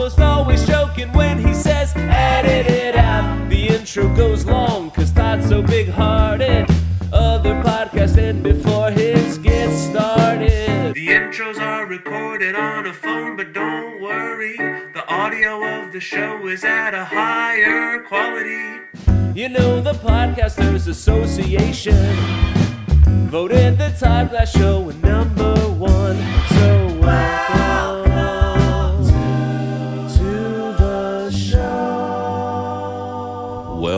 almost always joking when he says, edit it out. The intro goes long, cause Todd's so big hearted. Other podcasts end before his gets started. The intros are recorded on a phone, but don't worry. The audio of the show is at a higher quality. You know, the Podcasters Association voted the Todd Glass Show a number one. So welcome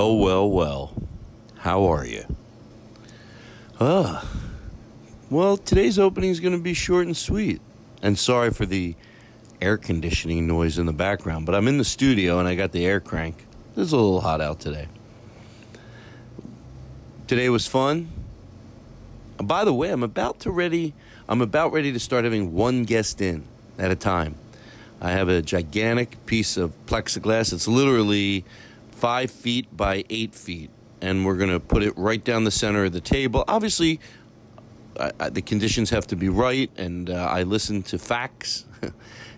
Well, well, well. How are you? Ah. Well, today's opening is going to be short and sweet. And sorry for the air conditioning noise in the background, but I'm in the studio and I got the air crank. It's a little hot out today. Today was fun. Uh, By the way, I'm about to ready I'm about ready to start having one guest in at a time. I have a gigantic piece of plexiglass. It's literally five feet by eight feet, and we're going to put it right down the center of the table. Obviously, I, I, the conditions have to be right, and uh, I listen to facts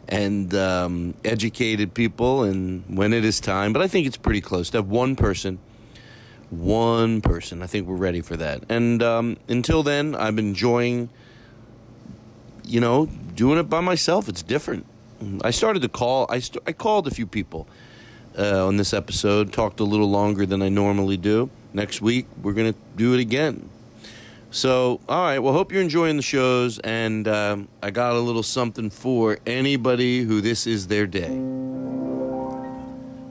and um, educated people, and when it is time. But I think it's pretty close to have one person. One person. I think we're ready for that. And um, until then, I'm enjoying you know, doing it by myself. It's different. I started to call. I st- I called a few people uh, on this episode. Talked a little longer than I normally do. Next week we're gonna do it again. So, all right. Well, hope you're enjoying the shows, and um, I got a little something for anybody who this is their day.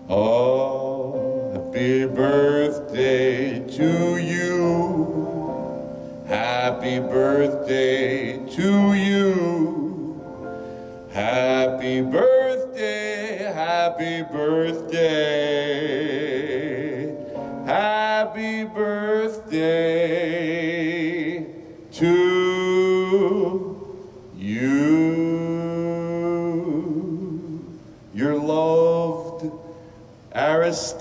Oh, happy birthday to you. Happy birthday to you. Happy birthday, happy birthday. Happy birthday to you. You're loved, Aristotle,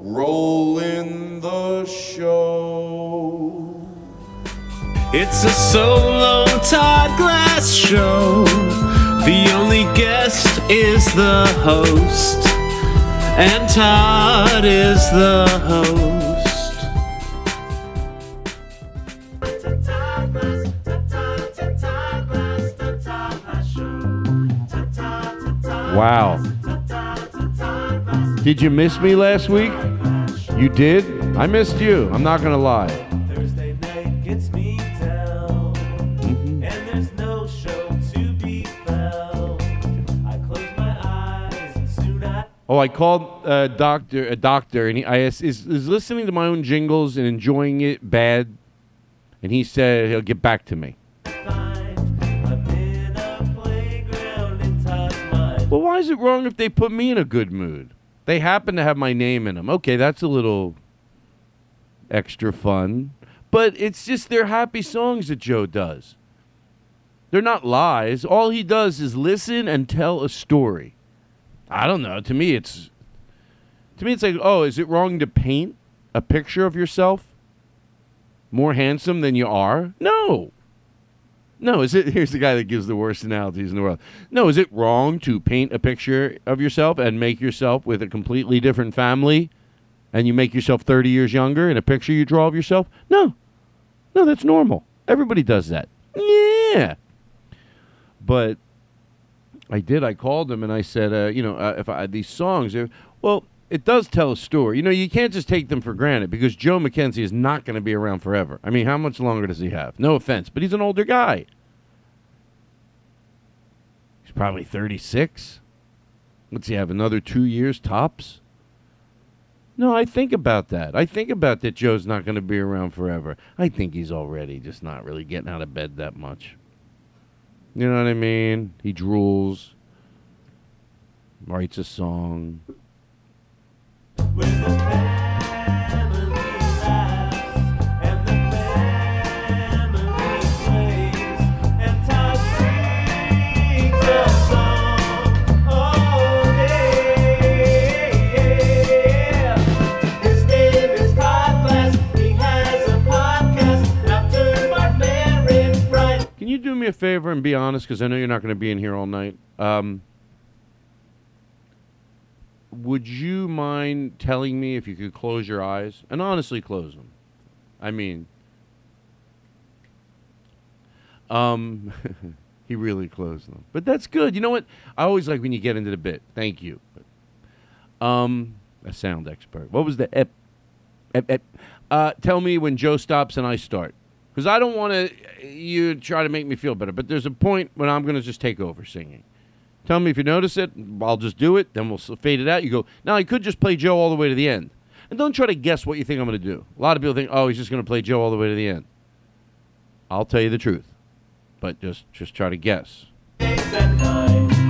rolling the show. It's a solo Todd Glass show. The only guest is the host, and Todd is the host. Wow. Did you miss me last week? You did? I missed you. I'm not going to lie. Oh, I called uh, doctor a doctor, and he I asked, is is listening to my own jingles and enjoying it bad? And he said he'll get back to me. a. Well, why is it wrong if they put me in a good mood? They happen to have my name in them. Okay, that's a little extra fun. But it's just they're happy songs that Joe does. They're not lies. All he does is listen and tell a story. I don't know. To me it's to me it's like, "Oh, is it wrong to paint a picture of yourself more handsome than you are?" No. No, is it? Here's the guy that gives the worst analogies in the world. No, is it wrong to paint a picture of yourself and make yourself with a completely different family, and you make yourself 30 years younger in a picture you draw of yourself? No, no, that's normal. Everybody does that. Yeah, but I did. I called him and I said, uh, you know, uh, if I these songs, well, it does tell a story. You know, you can't just take them for granted because Joe McKenzie is not going to be around forever. I mean, how much longer does he have? No offense, but he's an older guy. He's probably 36. What's he have? Another two years tops? No, I think about that. I think about that Joe's not going to be around forever. I think he's already just not really getting out of bed that much. You know what I mean? He drools, writes a song. A favor and be honest? Because I know you're not going to be in here all night. Um, would you mind telling me if you could close your eyes and honestly close them? I mean, um, he really closed them, but that's good. You know what? I always like when you get into the bit. Thank you. Um, a sound expert. What was the ep? ep, ep uh, tell me when Joe stops and I start, because I don't want to you try to make me feel better. But there's a point when I'm going to just take over singing. Tell me if you notice it. I'll just do it. Then we'll fade it out. You go. Now I could just play Joe all the way to the end, and don't try to guess what you think I'm going to do. A lot of people think, oh, he's just going to play Joe all the way to the end. I'll tell you the truth, but just just try to guess.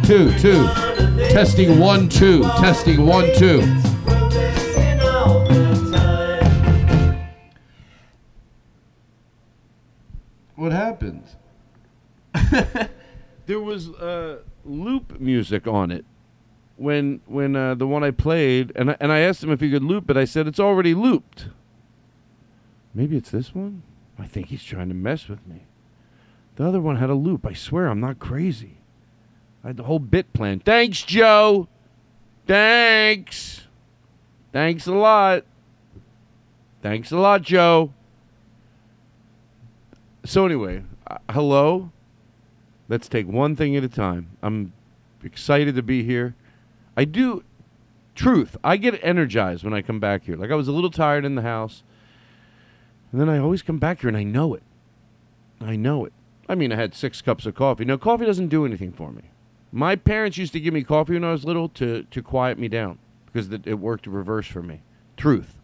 Two, two. Testing one, two. Testing one, two. What happened? there was uh, loop music on it when when uh, the one I played, and I, and I asked him if he could loop it. I said it's already looped. Maybe it's this one. I think he's trying to mess with me. The other one had a loop. I swear I'm not crazy. I had the whole bit planned. Thanks, Joe. Thanks. Thanks a lot. Thanks a lot, Joe. So anyway, uh, hello. Let's take one thing at a time. I'm excited to be here. I do truth. I get energized when I come back here. Like I was a little tired in the house. And then I always come back here and I know it. I know it. I mean, I had 6 cups of coffee. Now, coffee doesn't do anything for me. My parents used to give me coffee when I was little to to quiet me down because it, it worked reverse for me. Truth.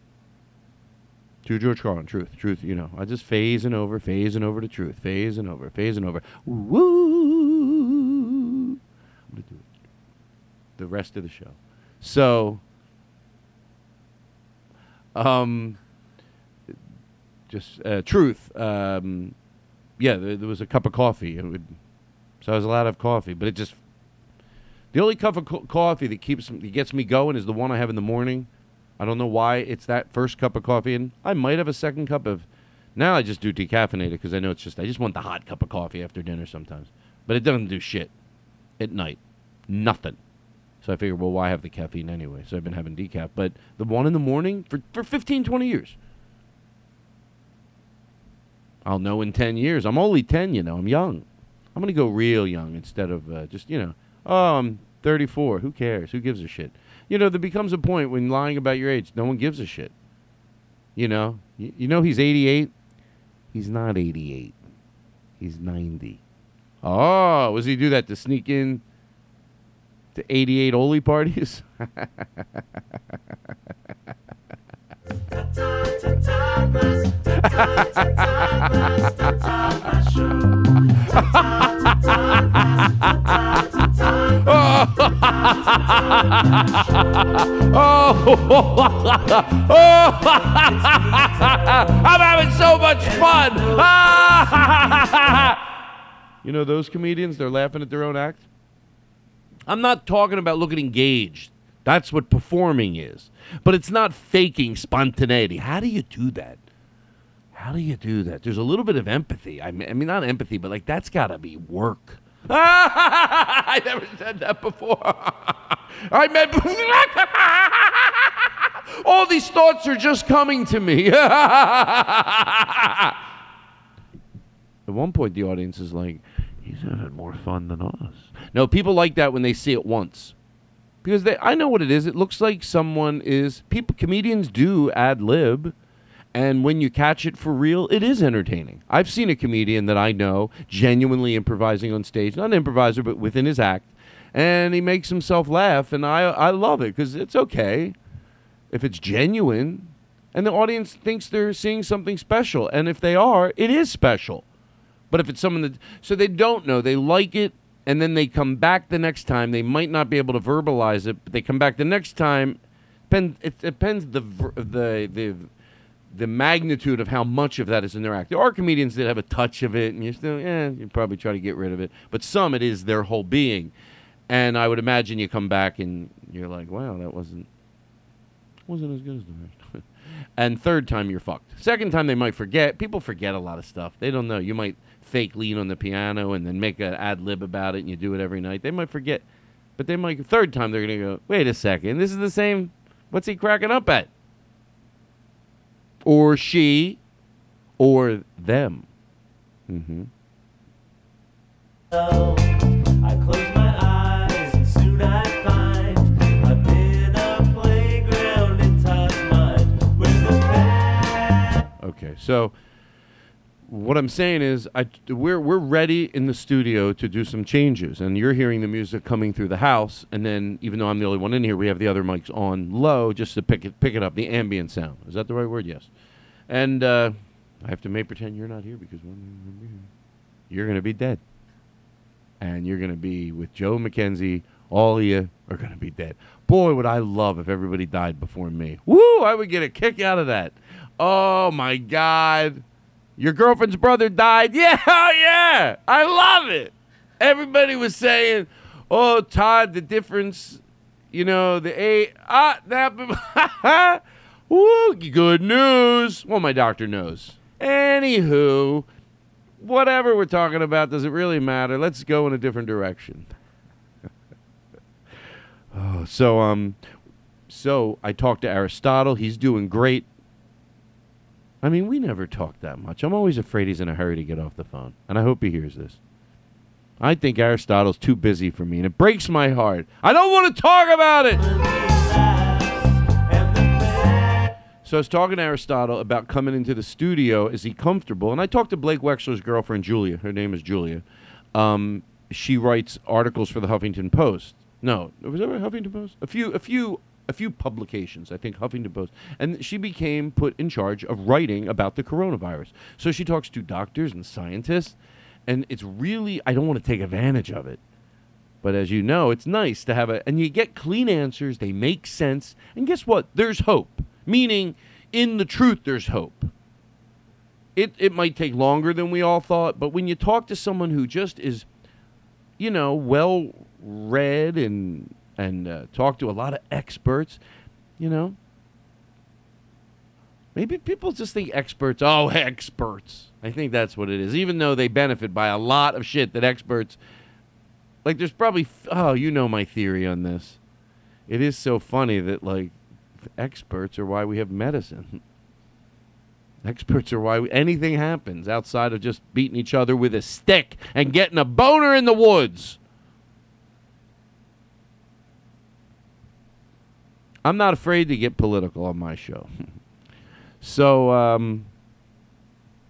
To George Carlin, truth, truth. You know, I just phasing over, phasing over to truth, phasing over, phasing over. Woo! I'm gonna do it. The rest of the show. So, um, just uh, truth. Um, yeah, there, there was a cup of coffee. It would, so I was allowed to have coffee, but it just the only cup of co- coffee that keeps that gets me going is the one I have in the morning. I don't know why it's that first cup of coffee, and I might have a second cup of. Now I just do decaffeinated because I know it's just I just want the hot cup of coffee after dinner sometimes, but it doesn't do shit at night, nothing. So I figured, well, why have the caffeine anyway? So I've been having decaf, but the one in the morning for for 15, 20 years. I'll know in 10 years. I'm only 10, you know. I'm young. I'm going to go real young instead of uh, just, you know, oh, I'm 34. Who cares? Who gives a shit? You know, there becomes a point when lying about your age, no one gives a shit. You know, you, you know he's 88. He's not 88. He's 90. Oh, was he do that to sneak in to 88 Oli parties? I'm having so much fun. you know those comedians? They're laughing at their own act. I'm not talking about looking engaged. That's what performing is. But it's not faking spontaneity. How do you do that? How do you do that? There's a little bit of empathy. I mean, I mean not empathy, but like that's got to be work. I never said that before. I meant all these thoughts are just coming to me. At one point, the audience is like, "He's having more fun than us." No, people like that when they see it once, because they. I know what it is. It looks like someone is. People, comedians do ad lib, and when you catch it for real, it is entertaining. I've seen a comedian that I know genuinely improvising on stage, not an improviser, but within his act, and he makes himself laugh, and I I love it because it's okay if it's genuine, and the audience thinks they're seeing something special, and if they are, it is special. But if it's someone that so they don't know, they like it and then they come back the next time. They might not be able to verbalize it, but they come back the next time. It depends the the the the magnitude of how much of that is in their act. There are comedians that have a touch of it, and you still, yeah, you probably try to get rid of it. But some, it is their whole being. And I would imagine you come back and you're like, wow, that wasn't wasn't as good as the first. and third time you're fucked. Second time they might forget. People forget a lot of stuff. They don't know. You might fake lean on the piano and then make an ad lib about it, and you do it every night. They might forget, but they might. Third time they're gonna go, wait a second, this is the same. What's he cracking up at? Or she, or them. Mm-hmm. I close my eyes and soon I find I'm in a playground in with a Okay, so what I'm saying is, I we're we're ready in the studio to do some changes, and you're hearing the music coming through the house, and then even though I'm the only one in here, we have the other mics on low just to pick it pick it up the ambient sound. Is that the right word? Yes. And uh, I have to make pretend you're not here because when you're going to be dead, and you're going to be with Joe McKenzie. All of you are going to be dead. Boy, would I love if everybody died before me. Woo! I would get a kick out of that. Oh my God. Your girlfriend's brother died. Yeah, oh yeah. I love it. Everybody was saying, "Oh, Todd, the difference, you know, the A ah that Woo, good news." Well, my doctor knows. Anywho, whatever we're talking about does it really matter. Let's go in a different direction. oh, so um so I talked to Aristotle. He's doing great. I mean, we never talk that much. I'm always afraid he's in a hurry to get off the phone, and I hope he hears this. I think Aristotle's too busy for me, and it breaks my heart. I don't want to talk about it. So I was talking to Aristotle about coming into the studio. Is he comfortable? And I talked to Blake Wexler's girlfriend, Julia. Her name is Julia. Um, she writes articles for the Huffington Post. No, was that right? Huffington Post? A few, a few, a few publications. I think Huffington Post. And she became put in charge of writing about the coronavirus. So she talks to doctors and scientists, and it's really I don't want to take advantage of it. But as you know, it's nice to have a, and you get clean answers. They make sense. And guess what? There's hope. Meaning, in the truth, there's hope. It, it might take longer than we all thought, but when you talk to someone who just is, you know, well read and, and uh, talk to a lot of experts, you know, maybe people just think experts, oh, experts. I think that's what it is, even though they benefit by a lot of shit that experts like there's probably oh you know my theory on this. It is so funny that like experts are why we have medicine. Experts are why we, anything happens outside of just beating each other with a stick and getting a boner in the woods i'm not afraid to get political on my show so um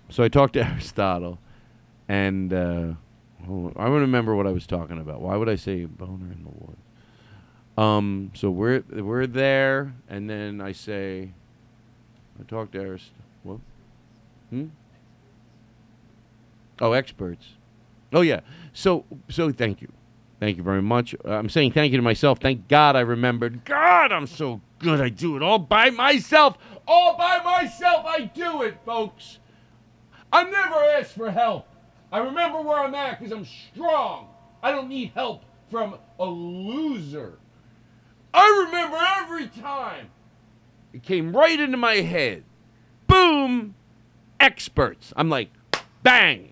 so i talked to aristotle and uh. I don't remember what I was talking about. Why would I say boner in the woods? Um, so we're we're there, and then I say, I talked to Arist. What? Hmm. Oh, experts. Oh yeah. So so thank you, thank you very much. Uh, I'm saying thank you to myself. Thank God I remembered. God, I'm so good. I do it all by myself. All by myself. I do it, folks. I never ask for help. I remember where I'm at because I'm strong. I don't need help from a loser. I remember every time. It came right into my head. Boom! Experts. I'm like, bang!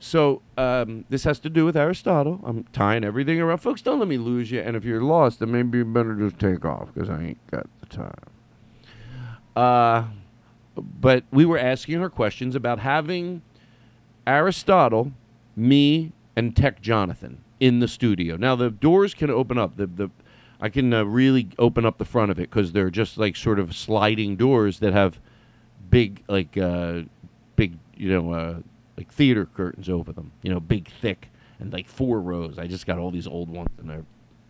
So um, this has to do with Aristotle. I'm tying everything around. Folks, don't let me lose you. And if you're lost, then maybe you better just take off because I ain't got the time. Uh, but we were asking her questions about having Aristotle, me, and Tech Jonathan in the studio. Now the doors can open up. The the I can uh, really open up the front of it because they're just like sort of sliding doors that have big like uh, big you know uh, like theater curtains over them. You know, big thick and like four rows. I just got all these old ones and they're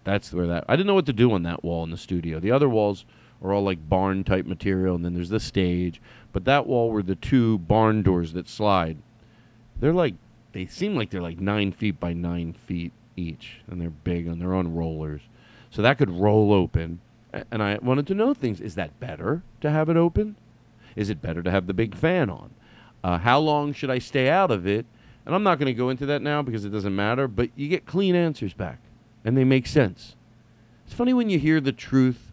that's where that I didn't know what to do on that wall in the studio. The other walls are all like barn type material and then there's the stage. But that wall were the two barn doors that slide they're like they seem like they're like nine feet by nine feet each, and they're big and they're on rollers, so that could roll open. And I wanted to know things: is that better to have it open? Is it better to have the big fan on? Uh, how long should I stay out of it? And I'm not going to go into that now because it doesn't matter. But you get clean answers back, and they make sense. It's funny when you hear the truth.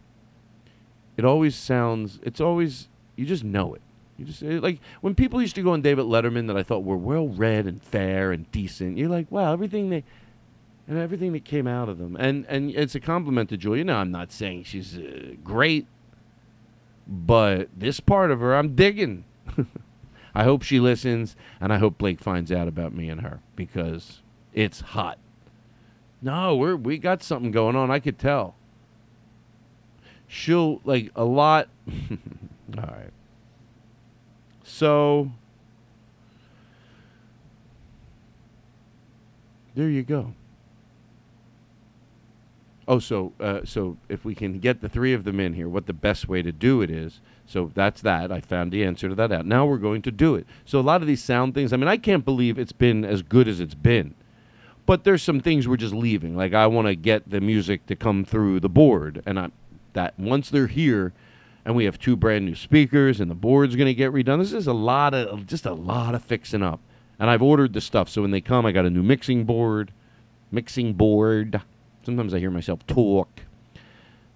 It always sounds. It's always you just know it. You just like when people used to go on David Letterman that I thought were well read and fair and decent. You're like, wow, everything they and everything that came out of them. And and it's a compliment to Julia. Now I'm not saying she's uh, great, but this part of her I'm digging. I hope she listens, and I hope Blake finds out about me and her because it's hot. No, we're we got something going on. I could tell. She'll like a lot. All right. So there you go. Oh, so uh, so if we can get the three of them in here, what the best way to do it is. So that's that. I found the answer to that out. Now we're going to do it. So a lot of these sound things. I mean, I can't believe it's been as good as it's been. But there's some things we're just leaving. Like I want to get the music to come through the board, and I that once they're here, and we have two brand new speakers, and the board's going to get redone. This is a lot of just a lot of fixing up. And I've ordered the stuff, so when they come, I got a new mixing board, mixing board. Sometimes I hear myself talk.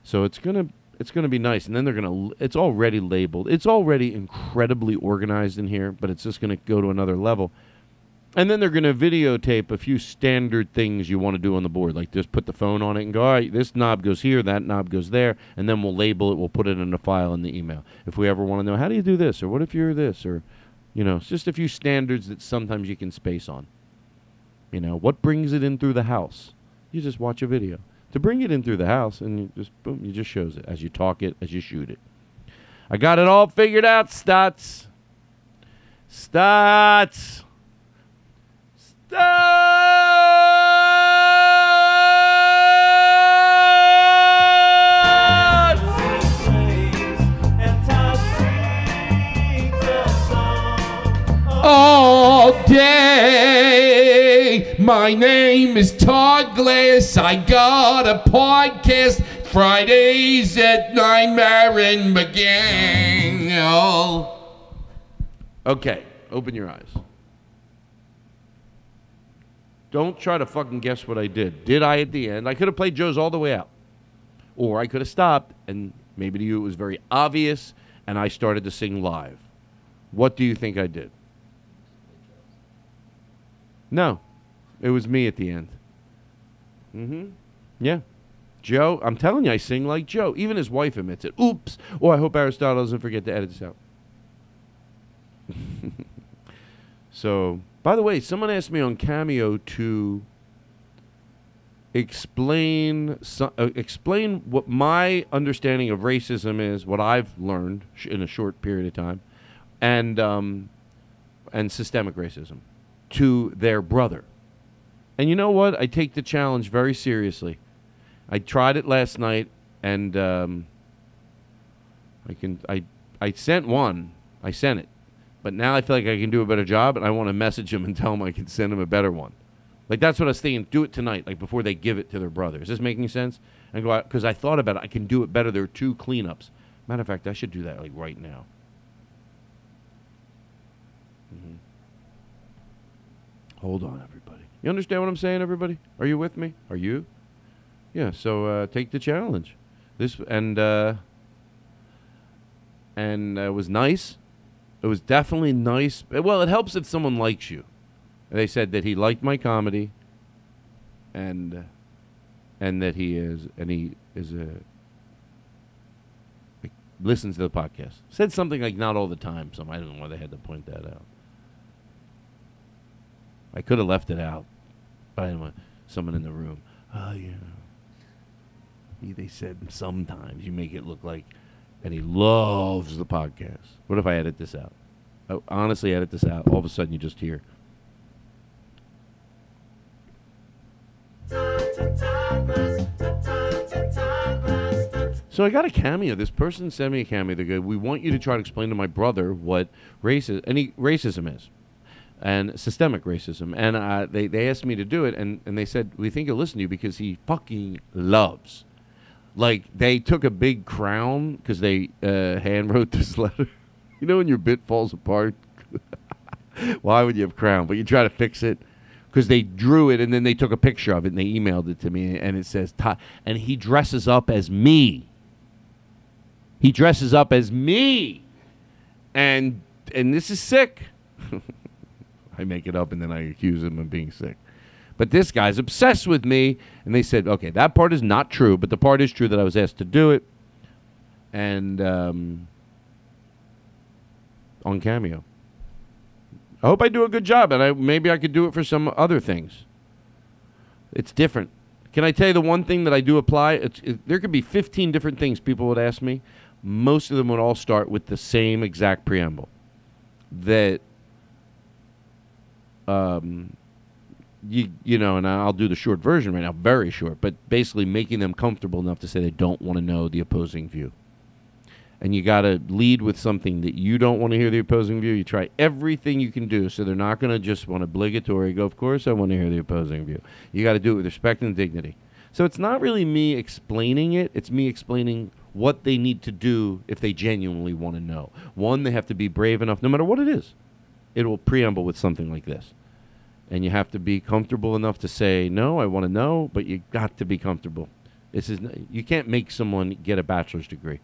So it's gonna it's gonna be nice, and then they're gonna it's already labeled. It's already incredibly organized in here, but it's just gonna go to another level. And then they're gonna videotape a few standard things you want to do on the board, like just put the phone on it and go, all right, this knob goes here, that knob goes there, and then we'll label it. We'll put it in a file in the email. If we ever want to know how do you do this, or what if you're this, or you know, it's just a few standards that sometimes you can space on. You know, what brings it in through the house? You just watch a video. To bring it in through the house, and you just boom, you just shows it as you talk it, as you shoot it. I got it all figured out, Stats. Stats. Stats. all day. My name is Todd Glass. I got a podcast Fridays at 9 Marin McGann. Okay, open your eyes. Don't try to fucking guess what I did. Did I at the end? I could have played Joe's all the way out. Or I could have stopped and maybe to you it was very obvious and I started to sing live. What do you think I did? No, it was me at the end. Mm-hmm. Yeah. Joe, I'm telling you, I sing like Joe. Even his wife admits it. Oops. Oh, I hope Aristotle doesn't forget to edit this out. so, by the way, someone asked me on Cameo to explain so, uh, explain what my understanding of racism is, what I've learned sh- in a short period of time, and um, and systemic racism to their brother. And you know what? I take the challenge very seriously. I tried it last night, and um, I can I I sent one. I sent it, but now I feel like I can do a better job, and I want to message him and tell him I can send him a better one. Like that's what I was thinking. Do it tonight, like before they give it to their brother. Is this making sense? And go because I thought about it. I can do it better. There are two cleanups. Matter of fact, I should do that like right now. Mhm. Hold on, everybody. You understand what I'm saying, everybody? Are you with me? Are you? Yeah. So uh, take the challenge. This and uh, and uh, it was nice. It was definitely nice. Well, it helps if someone likes you. They said that he liked my comedy, and uh, and that he is and he is a listens to the podcast. Said something like not all the time. So I don't know why they had to point that out. I could have left it out, I want someone in the room. Oh yeah. He- They said sometimes you make it look like, and he loves the podcast. What if I edit this out? I honestly edit this out. All of a sudden, you just hear. So I got a cameo. This person sent me a cameo. They go, "We want you to try to explain to my brother what racism any racism is." And systemic racism. And uh, they they asked me to do it, and and they said we think he'll listen to you because he fucking loves. Like they took a big crown because they uh, hand wrote this letter. you know when your bit falls apart. Why would you have crown? But you try to fix it because they drew it and then they took a picture of it and they emailed it to me and it says Todd and he dresses up as me. He dresses up as me, and and this is sick. I make it up and then I accuse him of being sick. But this guy's obsessed with me, and they said, okay, that part is not true, but the part is true that I was asked to do it, and um, on Cameo. I hope I do a good job, and I maybe I could do it for some other things. It's different. Can I tell you the one thing that I do apply? It, there could be 15 different things people would ask me. Most of them would all start with the same exact preamble. That, um, you you know, and I'll do the short version right now, very short, but basically making them comfortable enough to say they don't want to know the opposing view and you got to lead with something that you don't want to hear the opposing view. You try everything you can do so they're not going to just want obligatory go, of course I want to hear the opposing view. You got to do it with respect and dignity. So it's not really me explaining it, it's me explaining what they need to do if they genuinely want to know. One, they have to be brave enough, no matter what it is. It will preamble with something like this. And you have to be comfortable enough to say, no, I want to know, but you got to be comfortable. This is you can't make someone get a bachelor's degree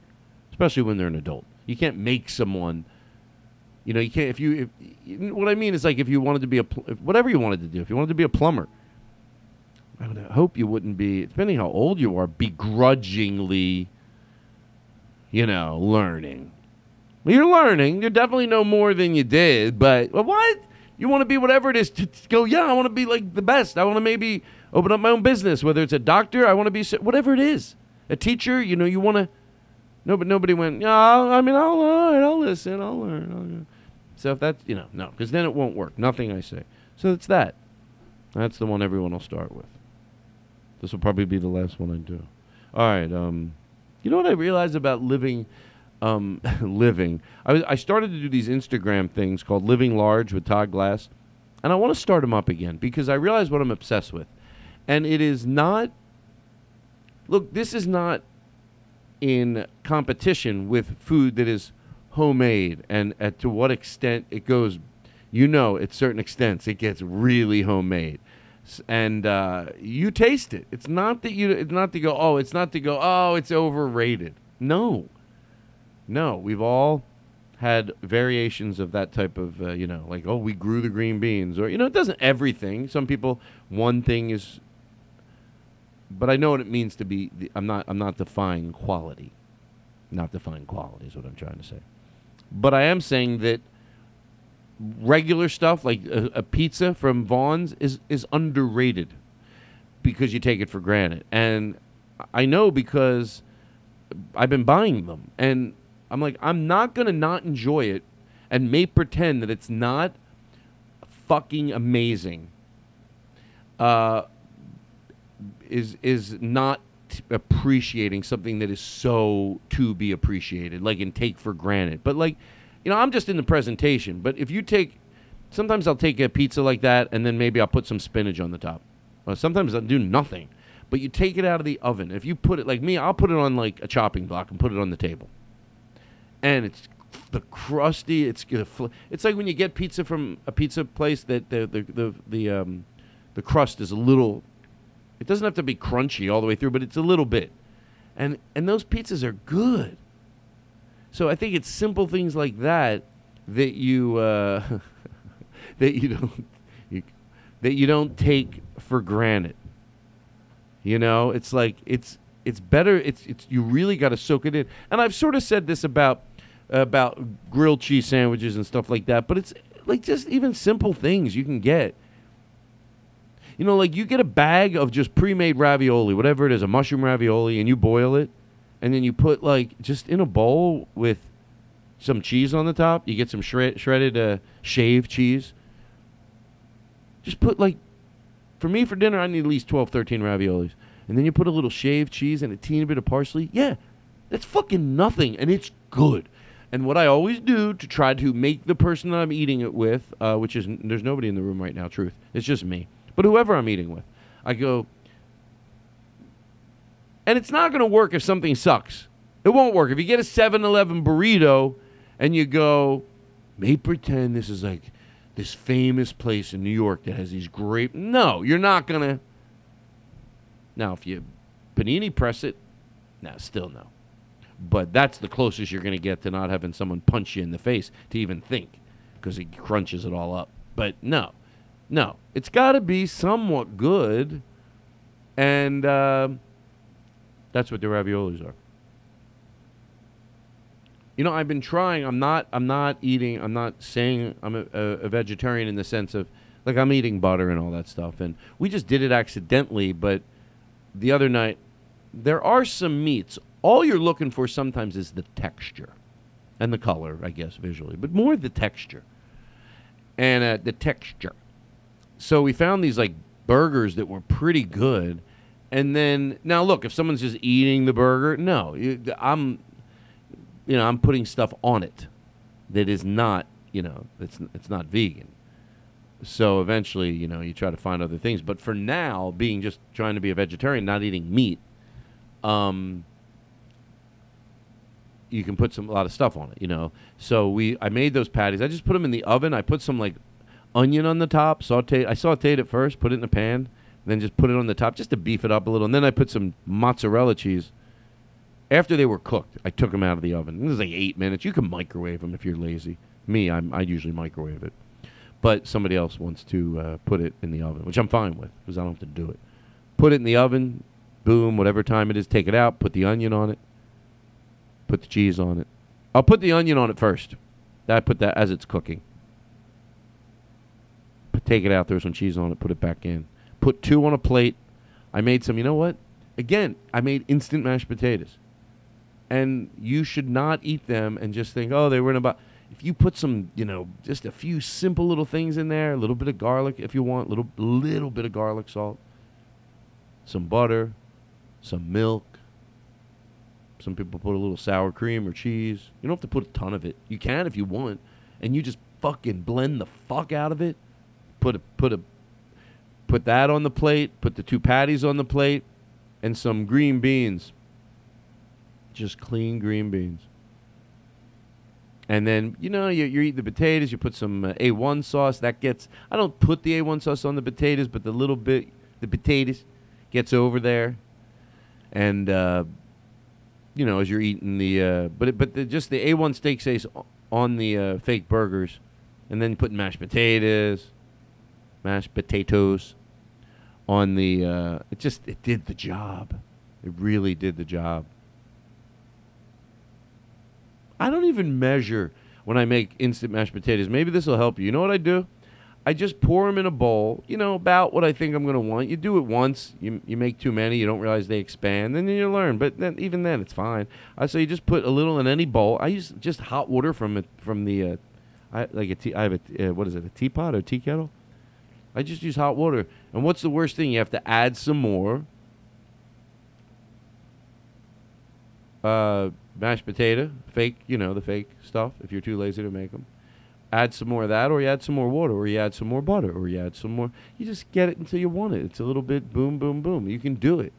especially when they're an adult. You can't make someone. You know, you can't. If you, if, what I mean is like if you wanted to be a, whatever you wanted to do, if you wanted to be a plumber, I would hope you wouldn't be, depending how old you are, begrudgingly, you know, learning. Well, you're learning. you're definitely know more than you did, but well, what? You want to be whatever it is to, to go, yeah, I want to be like the best. I want to maybe open up my own business, whether it's a doctor, I want to be, whatever it is. A teacher, you know, you want to no, but nobody went. Yeah, I mean, I'll learn. I'll listen. I'll learn. I'll learn. So if that's you know no, because then it won't work. Nothing I say. So it's that. That's the one everyone will start with. This will probably be the last one I do. All right. Um, you know what I realized about living, um, living. I I started to do these Instagram things called Living Large with Todd Glass, and I want to start them up again because I realize what I'm obsessed with, and it is not. Look, this is not in competition with food that is homemade and at to what extent it goes. You know at certain extents it gets really homemade. And uh, you taste it. It's not that you it's not to go oh it's not to go oh it's overrated. No no we've all had variations of that type of uh, you know like oh we grew the green beans or you know it doesn't everything some people one thing is but I know what it means to be. The, I'm not. I'm not defying quality. Not defying quality is what I'm trying to say. But I am saying that regular stuff like a, a pizza from Vons is is underrated because you take it for granted. And I know because I've been buying them, and I'm like, I'm not gonna not enjoy it, and may pretend that it's not fucking amazing. Uh, is is not appreciating something that is so to be appreciated, like and take for granted. But like, you know, I'm just in the presentation. But if you take, sometimes I'll take a pizza like that, and then maybe I'll put some spinach on the top. Sometimes I'll do nothing. But you take it out of the oven. If you put it like me, I'll put it on like a chopping block and put it on the table. And it's the crusty. It's it's like when you get pizza from a pizza place that the the the, the um the crust is a little it doesn't have to be crunchy all the way through, but it's a little bit. And and those pizzas are good. So I think it's simple things like that that you uh, that you don't you, that you don't take for granted. You know, it's like it's it's better. It's it's you really got to soak it in. And I've sort of said this about about grilled cheese sandwiches and stuff like that, but it's like just even simple things you can get you know, like you get a bag of just pre-made ravioli, whatever it is, a mushroom ravioli, and you boil it, and then you put like just in a bowl with some cheese on the top. You get some shred- shredded uh, shaved cheese. Just put like, for me for dinner, I need at least 12, 13 raviolis. And then you put a little shaved cheese and a teeny bit of parsley. Yeah, that's fucking nothing, and it's good. And what I always do to try to make the person that I'm eating it with, uh, which is there's nobody in the room right now, truth, it's just me, but whoever I'm eating with, I go, and it's not going to work if something sucks. It won't work. If you get a 7 Eleven burrito and you go, may pretend this is like this famous place in New York that has these great. No, you're not going to. Now, if you panini press it, no, still no. But that's the closest you're going to get to not having someone punch you in the face to even think because it crunches it all up. But no, no. It's got to be somewhat good. And uh, that's what the raviolis are. You know, I've been trying. I'm not. I'm not eating. I'm not saying I'm a, a, a vegetarian in the sense of like I'm eating butter and all that stuff. And we just did it accidentally. But the other night, there are some meats. All you're looking for sometimes is the texture and the color, I guess, visually, but more the texture and uh, the texture. So we found these like burgers that were pretty good. And then now look, if someone's just eating the burger, no, I'm, you know, I'm putting stuff on it that is not, you know, it's it's not vegan. So eventually, you know, you try to find other things. But for now, being just trying to be a vegetarian, not eating meat, um, you can put some a lot of stuff on it, you know. So we, I made those patties. I just put them in the oven. I put some like onion on the top, sauteed. I sauteed it first, put it in a pan, then just put it on the top just to beef it up a little. And then I put some mozzarella cheese. After they were cooked, I took them out of the oven. It was like eight minutes. You can microwave them if you're lazy. Me, I'm, I usually microwave it. But somebody else wants to uh, put it in the oven, which I'm fine with because I don't have to do it. Put it in the oven, boom, whatever time it is, take it out, put the onion on it, put the cheese on it. I'll put the onion on it first. I put that as it's cooking. Put, take it out, throw some cheese on it, put it back in. Put two on a plate. I made some, you know what? Again, I made instant mashed potatoes. And you should not eat them and just think, oh, they were in about. If you put some, you know, just a few simple little things in there, a little bit of garlic if you want, little little bit of garlic salt, some butter, some milk. Some people put a little sour cream or cheese. You don't have to put a ton of it. You can if you want, and you just fucking blend the fuck out of it. Put a put a put that on the plate. Put the two patties on the plate, and some green beans. Just clean green beans. And then you know you you eat the potatoes. You put some uh, A1 sauce. That gets. I don't put the A1 sauce on the potatoes, but the little bit the potatoes gets over there, and uh, you know as you're eating the. Uh, but it, but the, just the A1 steak sauce on the uh, fake burgers, and then you put mashed potatoes, mashed potatoes, on the. Uh, it just it did the job. It really did the job. I don't even measure when I make instant mashed potatoes. Maybe this will help you. You know what I do? I just pour them in a bowl, you know, about what I think I'm going to want. You do it once, you, you make too many, you don't realize they expand, and then you learn. But then, even then, it's fine. I say you just put a little in any bowl. I use just hot water from it from the, uh, I like a tea. I have a uh, what is it? A teapot or a tea kettle? I just use hot water. And what's the worst thing? You have to add some more. Uh, mashed potato, fake, you know, the fake stuff. If you're too lazy to make them, add some more of that, or you add some more water, or you add some more butter, or you add some more. You just get it until you want it. It's a little bit boom, boom, boom. You can do it.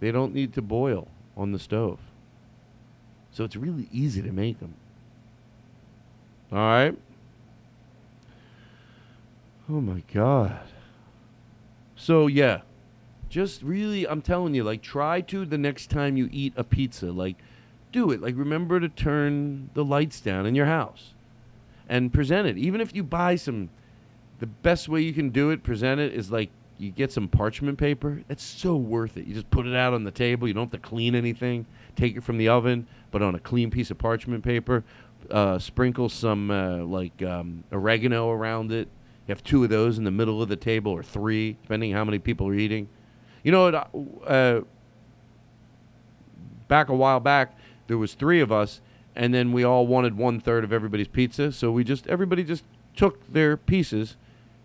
They don't need to boil on the stove, so it's really easy to make them. All right. Oh my god. So yeah, just really i'm telling you like try to the next time you eat a pizza like do it. Like remember to turn the lights down in your house and present it. Even if you buy some the best way you can do it present it is like you get some parchment paper. It's so worth it. You just put it out on the table. You don't have to clean anything. Take it from the oven but on a clean piece of parchment paper uh, sprinkle some uh, like um, oregano around it. You have two of those in the middle of the table or three depending how many people are eating. You know, uh, back a while back, there was three of us, and then we all wanted one third of everybody's pizza. So we just everybody just took their pieces,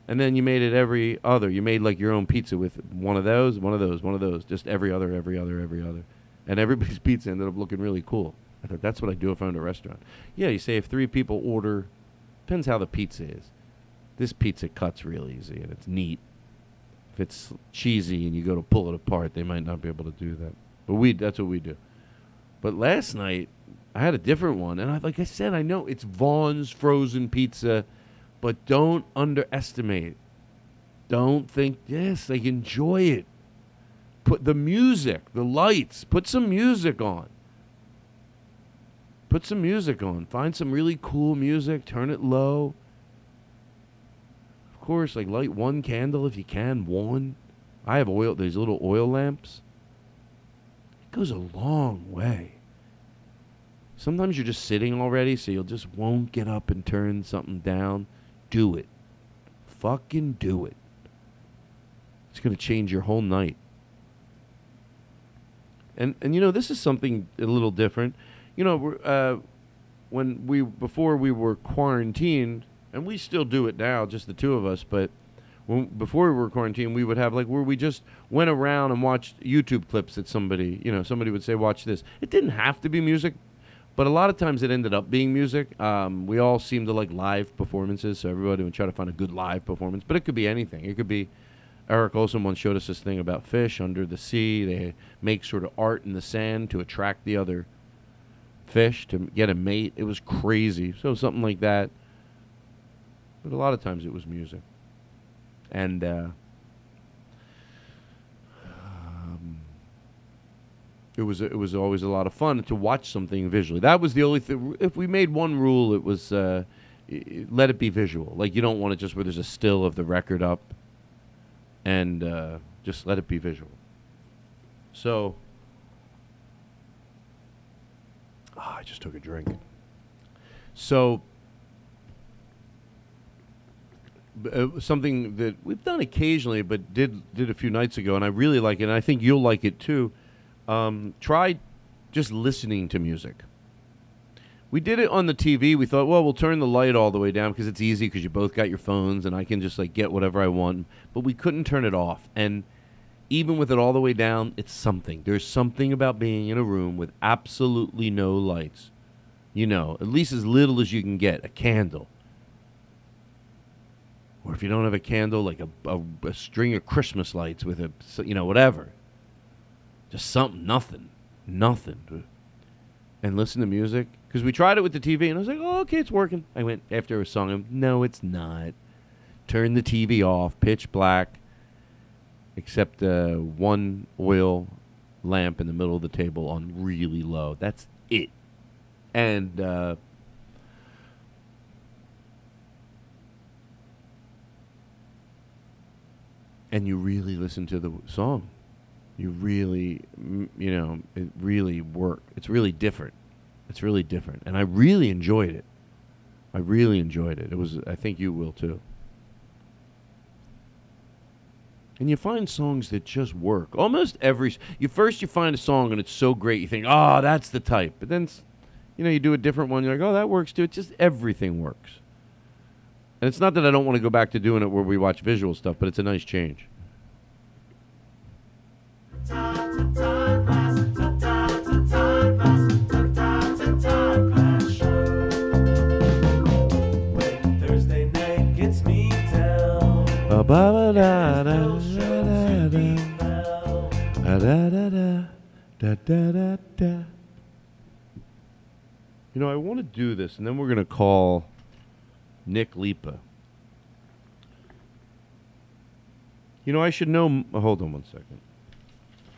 and then you made it every other. You made like your own pizza with one of those, one of those, one of those, just every other, every other, every other, and everybody's pizza ended up looking really cool. I thought that's what I'd do if I'm in a restaurant. Yeah, you say if three people order, depends how the pizza is. This pizza cuts real easy and it's neat. If it's cheesy and you go to pull it apart, they might not be able to do that. But we that's what we do. But last night I had a different one, and I, like I said, I know it's Vons frozen pizza, but don't underestimate. Don't think yes, like enjoy it. Put the music, the lights, put some music on. Put some music on. Find some really cool music. Turn it low. Of course, like light one candle if you can. One. I have oil. There's little oil lamps. Goes a long way. Sometimes you're just sitting already, so you'll just won't get up and turn something down. Do it. Fucking do it. It's going to change your whole night. And and you know this is something a little different. You know, uh, when we before we were quarantined, and we still do it now, just the two of us. But when before we were quarantined, we would have like where we just went around and watched YouTube clips that somebody, you know, somebody would say, "Watch this." It didn't have to be music, but a lot of times it ended up being music. Um, we all seem to like live performances, so everybody would try to find a good live performance. But it could be anything. It could be Eric Olson once showed us this thing about fish under the sea. They make sort of art in the sand to attract the other fish to get a mate. It was crazy. So something like that. But a lot of times it was music. And uh, um, it was it was always a lot of fun to watch something visually. That was the only thing. If we made one rule, it was uh, let it be visual. Like you don't want it just where there's a still of the record up and uh, just let it be visual. So, Ah, I just took a drink. So, uh, something that we've done occasionally, but did did a few nights ago, and I really like it, and I think you'll like it too. Um, try just listening to music. We did it on the TV. We thought, well, we'll turn the light all the way down because it's easy because you both got your phones and I can just like get whatever I want. But we couldn't turn it off. And even with it all the way down, it's something. There's something about being in a room with absolutely no lights. You know, at least as little as you can get a candle. Or if you don't have a candle, like a, a, a string of Christmas lights with a, you know, whatever. Just something, nothing, nothing and listen to music because we tried it with the TV and I was like, oh, okay, it's working. I went after a song, and no, it's not. Turn the TV off, pitch black, except uh, one oil lamp in the middle of the table on really low. That's it. And uh, and you really listen to the song. You really you know it really work. It's really different. It's really different. And i really enjoyed it. I really enjoyed it. It was i think you will too. And you find songs that just work. Almost every you first you find a song and it's so great you think oh that's the type. But then you know you do a different one you're like oh that works too. It's just everything works and it's not that i don't want to go back to doing it where we watch visual stuff but it's a nice change to. You know, I want to do this, and then we're gonna call Nick Lipa. You know, I should know. Hold on one second.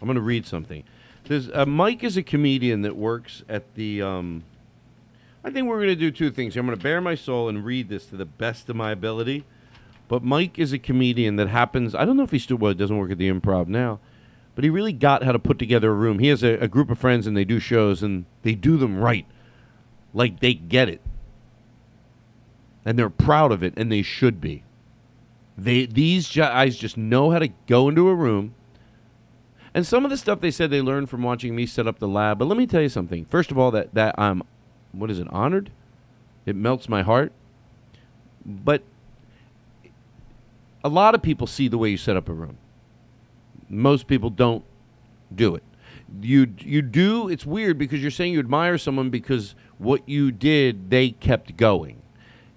I'm gonna read something. There's uh, Mike is a comedian that works at the. Um, I think we're going to do two things. I'm going to bare my soul and read this to the best of my ability. But Mike is a comedian that happens. I don't know if he still well, doesn't work at the Improv now, but he really got how to put together a room. He has a, a group of friends and they do shows and they do them right, like they get it, and they're proud of it, and they should be. They these guys just know how to go into a room. And some of the stuff they said they learned from watching me set up the lab. But let me tell you something. First of all, that that I'm, what is it, honored? It melts my heart. But a lot of people see the way you set up a room. Most people don't do it. you you do. It's weird because you're saying you admire someone because what you did, they kept going.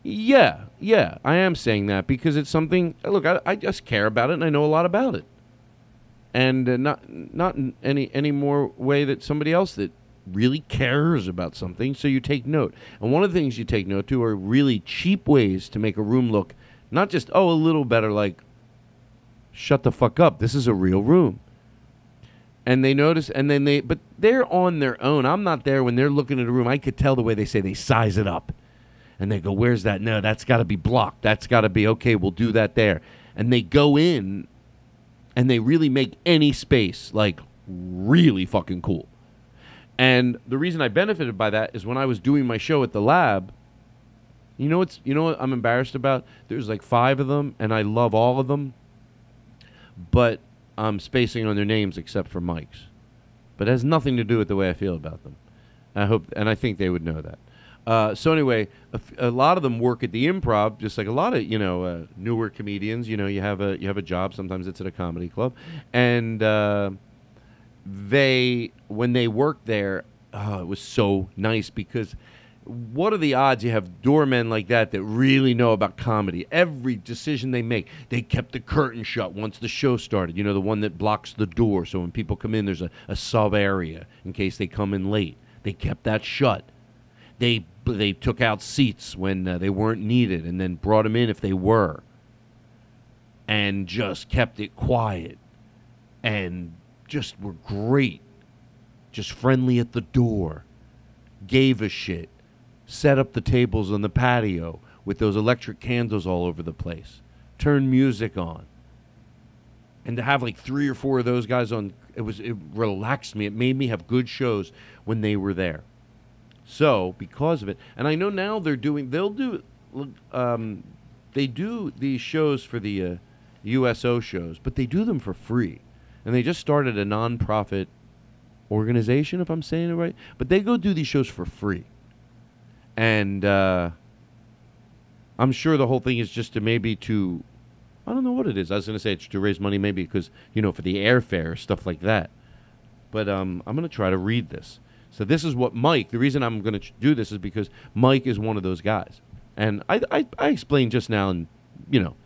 Yeah, yeah, I am saying that because it's something. Look, I, I just care about it and I know a lot about it, and uh, not not in any any more way that somebody else that really cares about something. So you take note, and one of the things you take note to are really cheap ways to make a room look not just oh a little better, like shut the fuck up. This is a real room. And they notice, and then they, but they're on their own. I'm not there when they're looking at a room. I could tell the way they say they size it up and they go, "Where's that? No, that's got to be blocked. That's got to be okay. We'll do that there." And they go in, and they really make any space like really fucking cool. And the reason I benefited by that is when I was doing my show at the lab. You know what's you know what I'm embarrassed about? There's like five of them, and I love all of them, but I'm spacing on their names except for Mike's. But it has nothing to do with the way I feel about them. I hope, and I think they would know that. Uh, so anyway, a, lot of them work at the improv, just like a lot of you know uh, newer comedians. You know, you have a you have a job. Sometimes it's at a comedy club, and uh, they when they work there, oh, it was so nice because what are the odds you have doormen like that that really know about comedy? Every decision they make, they kept the curtain shut once the show started. You know, the one that blocks the door, so when people come in, there's a, a sub area in case they come in late. They kept that shut. They they took out seats when uh, they weren't needed, and then brought them in if they were, and just kept it quiet, and just were great, just friendly at the door, gave a shit set up the tables on the patio with those electric candles all over the place, turn music on. And to have like three or four of those guys on, it was it relaxed me. It made me have good shows when they were there. So because of it, and I know now they're doing, they'll do, um, they do these shows for the uh, USO shows, but they do them for free, and they just started a nonprofit organization, if I'm saying it right. But they go do these shows for free and uh, I'm sure the whole thing is just to maybe to I don't know what it is. I was going to say it's to raise money, maybe because you know for the airfare stuff like that. But um, I'm going to try to read this. So this is what Mike. The reason I'm going to ch- do this is because Mike is one of those guys, and I I, I explained just now in you know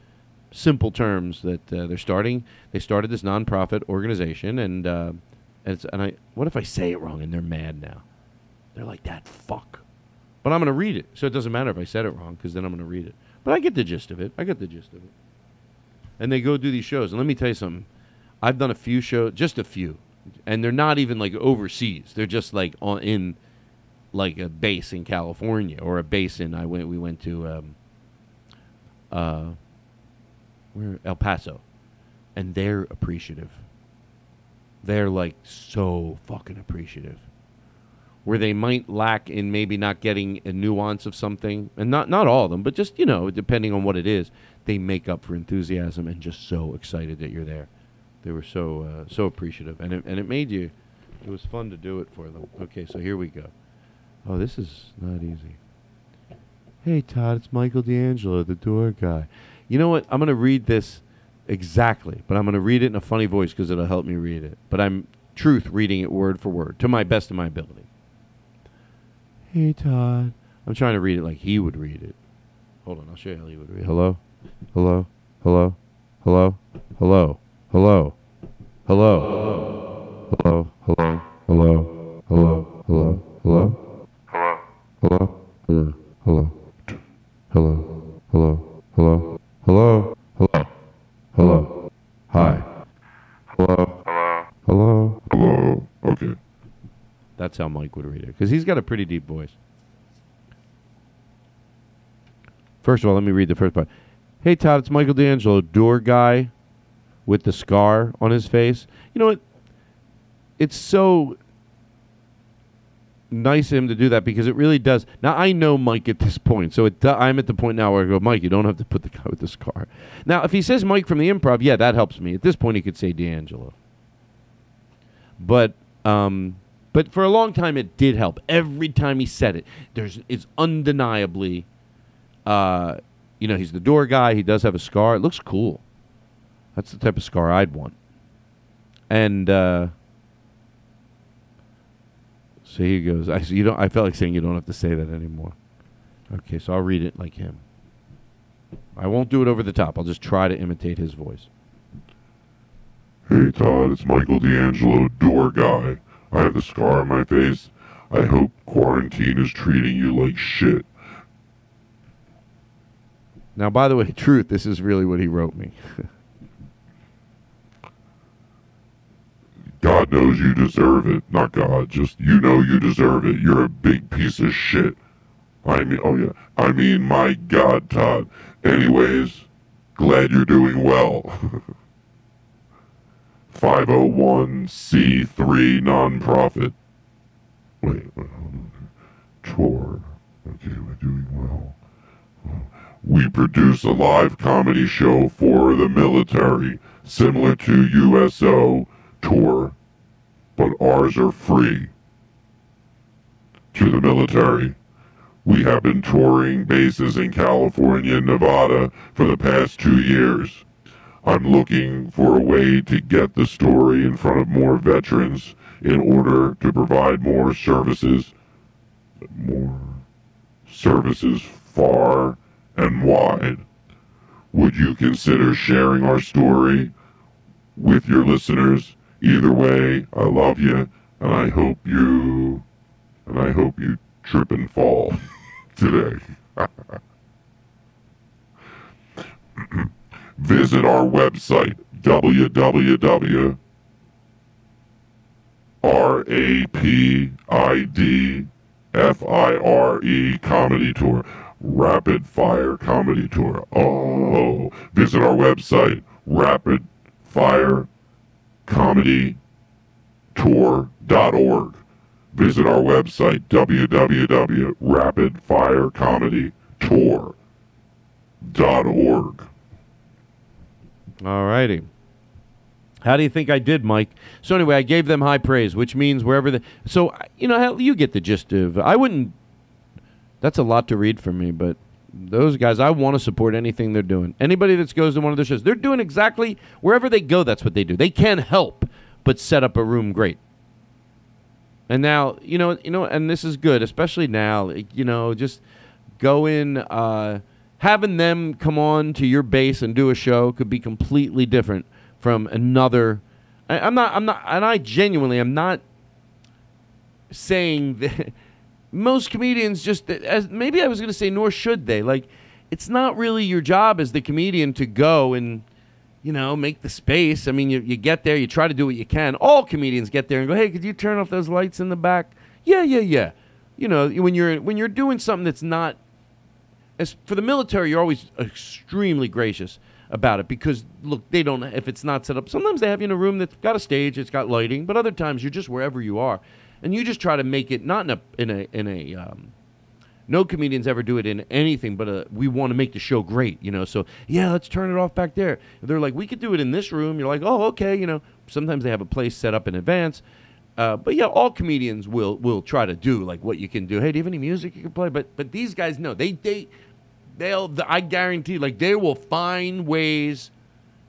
simple terms that uh, they're starting. They started this nonprofit organization, and uh, and, and I what if I say it wrong and they're mad now? They're like that fuck. But I'm going to read it, so it doesn't matter if I said it wrong because then I'm going to read it. But I get the gist of it. I get the gist of it. And they go do these shows, and let me tell you something. I've done a few shows, just a few, and they're not even like overseas. They're just like on in like a base in California or a base in I went we went to um, uh, where El Paso, and they're appreciative. They're like so fucking appreciative where they might lack in maybe not getting a nuance of something, and not not all of them, but just you know, depending on what it is, they make up for enthusiasm and just so excited that you're there. They were so uh, so appreciative, and it and it made you. It was fun to do it for them. Okay, so here we go. Oh, this is not easy. Hey Todd, it's Michael D'Angelo, the door guy. You know what? I'm gonna read this exactly, but I'm gonna read it in a funny voice because it'll help me read it. But I'm truth reading it word for word to my best of my ability. Hey, Todd. I'm trying to read it like he would read it. Hold on, I'll show you how he would read it. Hello? Hello? Hello? Hello? Hello? Hello? Hello? Hello? Hello? Hello? Hello? Hello? Hello? Hello? Hello? Hello? Hello? Hello? Hello? Hello? Hello? Hello? Hello? Hi. Hello? Hello? Hello? Okay. That's how Mike would read it because he's got a pretty deep voice. First of all, let me read the first part. Hey Todd, it's Michael D'Angelo, door guy with the scar on his face. You know what? It's so nice of him to do that because it really does. Now I know Mike at this point, so it, I'm at the point now where I go, Mike, you don't have to put the guy with the scar. Now, if he says Mike from the Improv, yeah, that helps me. At this point, he could say D'Angelo. But um, but for a long time, it did help. Every time he said it, there's it's undeniably, uh, you know, he's the door guy. He does have a scar. It looks cool. That's the type of scar I'd want. And uh, So he goes. I so you don't. I felt like saying you don't have to say that anymore. Okay, so I'll read it like him. I won't do it over the top. I'll just try to imitate his voice. Hey Todd, it's Michael D'Angelo, door guy. I have a scar on my face. I hope quarantine is treating you like shit. Now, by the way, truth. This is really what he wrote me. God knows you deserve it. Not God, just you know you deserve it. You're a big piece of shit. I mean, oh yeah. I mean, my God, Todd. Anyways, glad you're doing well. 501c3 nonprofit. Wait, uh, hold on. Tor. Okay, we're doing well. We produce a live comedy show for the military, similar to USO Tour, but ours are free. To the military. We have been touring bases in California and Nevada for the past two years. I'm looking for a way to get the story in front of more veterans in order to provide more services, more services far and wide. Would you consider sharing our story with your listeners? Either way, I love you, and I hope you, and I hope you trip and fall today. Visit our website, www. R-A-P-I-D F-I-R-E Comedy Tour. Rapid Fire Comedy Tour. Oh, visit our website, Rapid Fire Comedy Tour.org. Visit our website, www.rapidfirecomedytour.org. All righty. How do you think I did, Mike? So anyway, I gave them high praise, which means wherever the so you know you get the gist of. I wouldn't. That's a lot to read for me, but those guys, I want to support anything they're doing. Anybody that goes to one of their shows, they're doing exactly wherever they go. That's what they do. They can't help but set up a room great. And now, you know, you know, and this is good, especially now. You know, just go in. Uh, having them come on to your base and do a show could be completely different from another. I, I'm not. I'm not. And I genuinely am not saying that most comedians just as maybe I was going to say nor should they. Like it's not really your job as the comedian to go and you know make the space. I mean you, you get there you try to do what you can. All comedians get there and go hey could you turn off those lights in the back? Yeah yeah yeah. You know when you're when you're doing something that's not as for the military you're always extremely gracious about it because look they don't if it's not set up sometimes they have you in a room that's got a stage it's got lighting but other times you're just wherever you are and you just try to make it not in a in a in a um, no comedians ever do it in anything but a, we want to make the show great you know? So yeah let's turn it off back there. They're like we could do it in this room. You're like oh okay you know? Sometimes they have a place set up in advance. Uh, but yeah all comedians will will try to do like what you can do. Hey do you have any music you can play? But but these guys know they they they'll i guarantee like they will find ways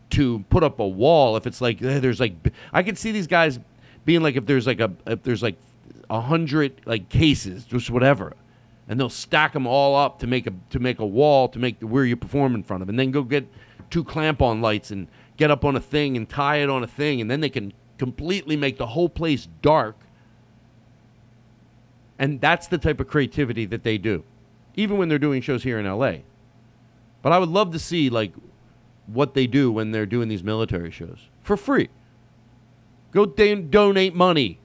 to put up a wall if it's like eh, there's like i could see these guys being like if there's like a if there's like a hundred like cases just whatever and they'll stack them all up to make a to make a wall to make the, where you perform in front of and then go get two clamp on lights and get up on a thing and tie it on a thing and then they can completely make the whole place dark. And that's the type of creativity that they do even when they're doing shows here in LA but I would love to see like what they do when they're doing these military shows for free Go don- donate money.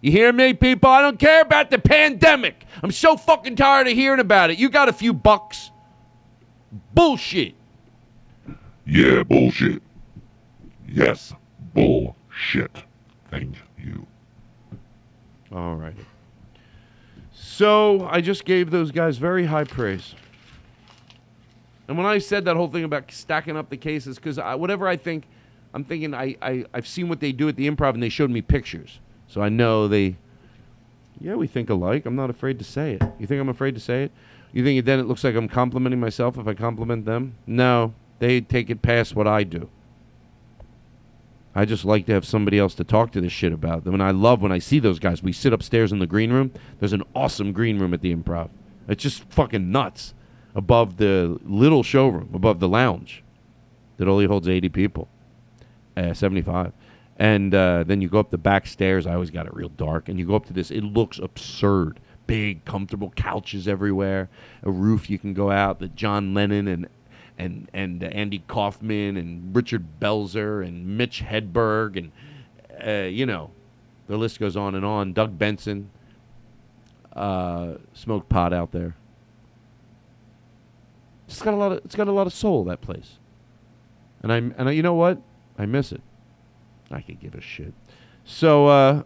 You hear me, people? I don't care about the pandemic. I'm so fucking tired of hearing about it. You got a few bucks. Bullshit. Yeah, bullshit. Yes, bullshit. Thank you. All right. So I just gave those guys very high praise. And when I said that whole thing about stacking up the cases, because whatever I think, I'm thinking I, I, I've seen what they do at the improv and they showed me pictures. So I know they, yeah, we think alike. I'm not afraid to say it. You think I'm afraid to say it? You think then it looks like I'm complimenting myself if I compliment them? No, they take it past what I do. I just like to have somebody else to talk to this shit about. And I love when I see those guys. We sit upstairs in the green room. There's an awesome green room at the improv. It's just fucking nuts above the little showroom, above the lounge that only holds 80 people, uh, 75. And uh, then you go up the back stairs. I always got it real dark. And you go up to this. It looks absurd. Big, comfortable couches everywhere. A roof you can go out. The John Lennon and and and uh, Andy Kaufman and Richard Belzer and Mitch Hedberg and uh, you know the list goes on and on. Doug Benson uh, smoked pot out there. It's got a lot of it's got a lot of soul that place, and I'm and I, you know what I miss it. I could give a shit. So uh,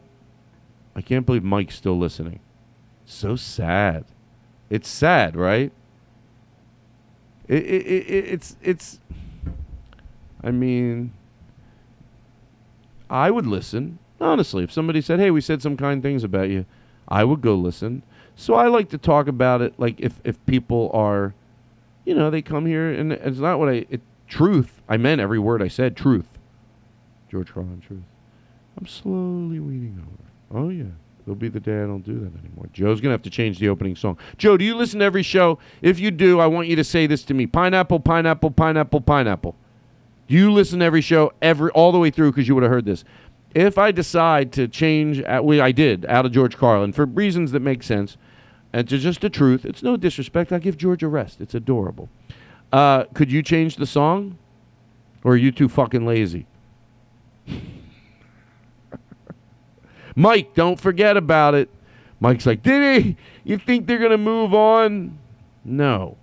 I can't believe Mike's still listening. So sad. It's sad, right? It, it, it, it's it's. I mean, I would listen honestly if somebody said, "Hey, we said some kind things about you," I would go listen. So I like to talk about it, like if if people are, you know, they come here and it's not what I it, truth. I meant every word I said. Truth. George Carlin, truth. I'm slowly weaning over. Oh yeah. It'll be the day I don't do that anymore. Joe's going to have to change the opening song. Joe, do you listen to every show? If you do, I want you to say this to me pineapple, pineapple, pineapple, pineapple. Do you listen to every show every all the way through because you would have heard this? If I decide to change, uh, well, I did out of George Carlin for reasons that make sense, and to just the truth. It's no disrespect. I give George a rest. It's adorable. Uh, could you change the song, or are you too fucking lazy? Mike, don't forget about it. Mike's like, did he? You think they're gonna move on? No.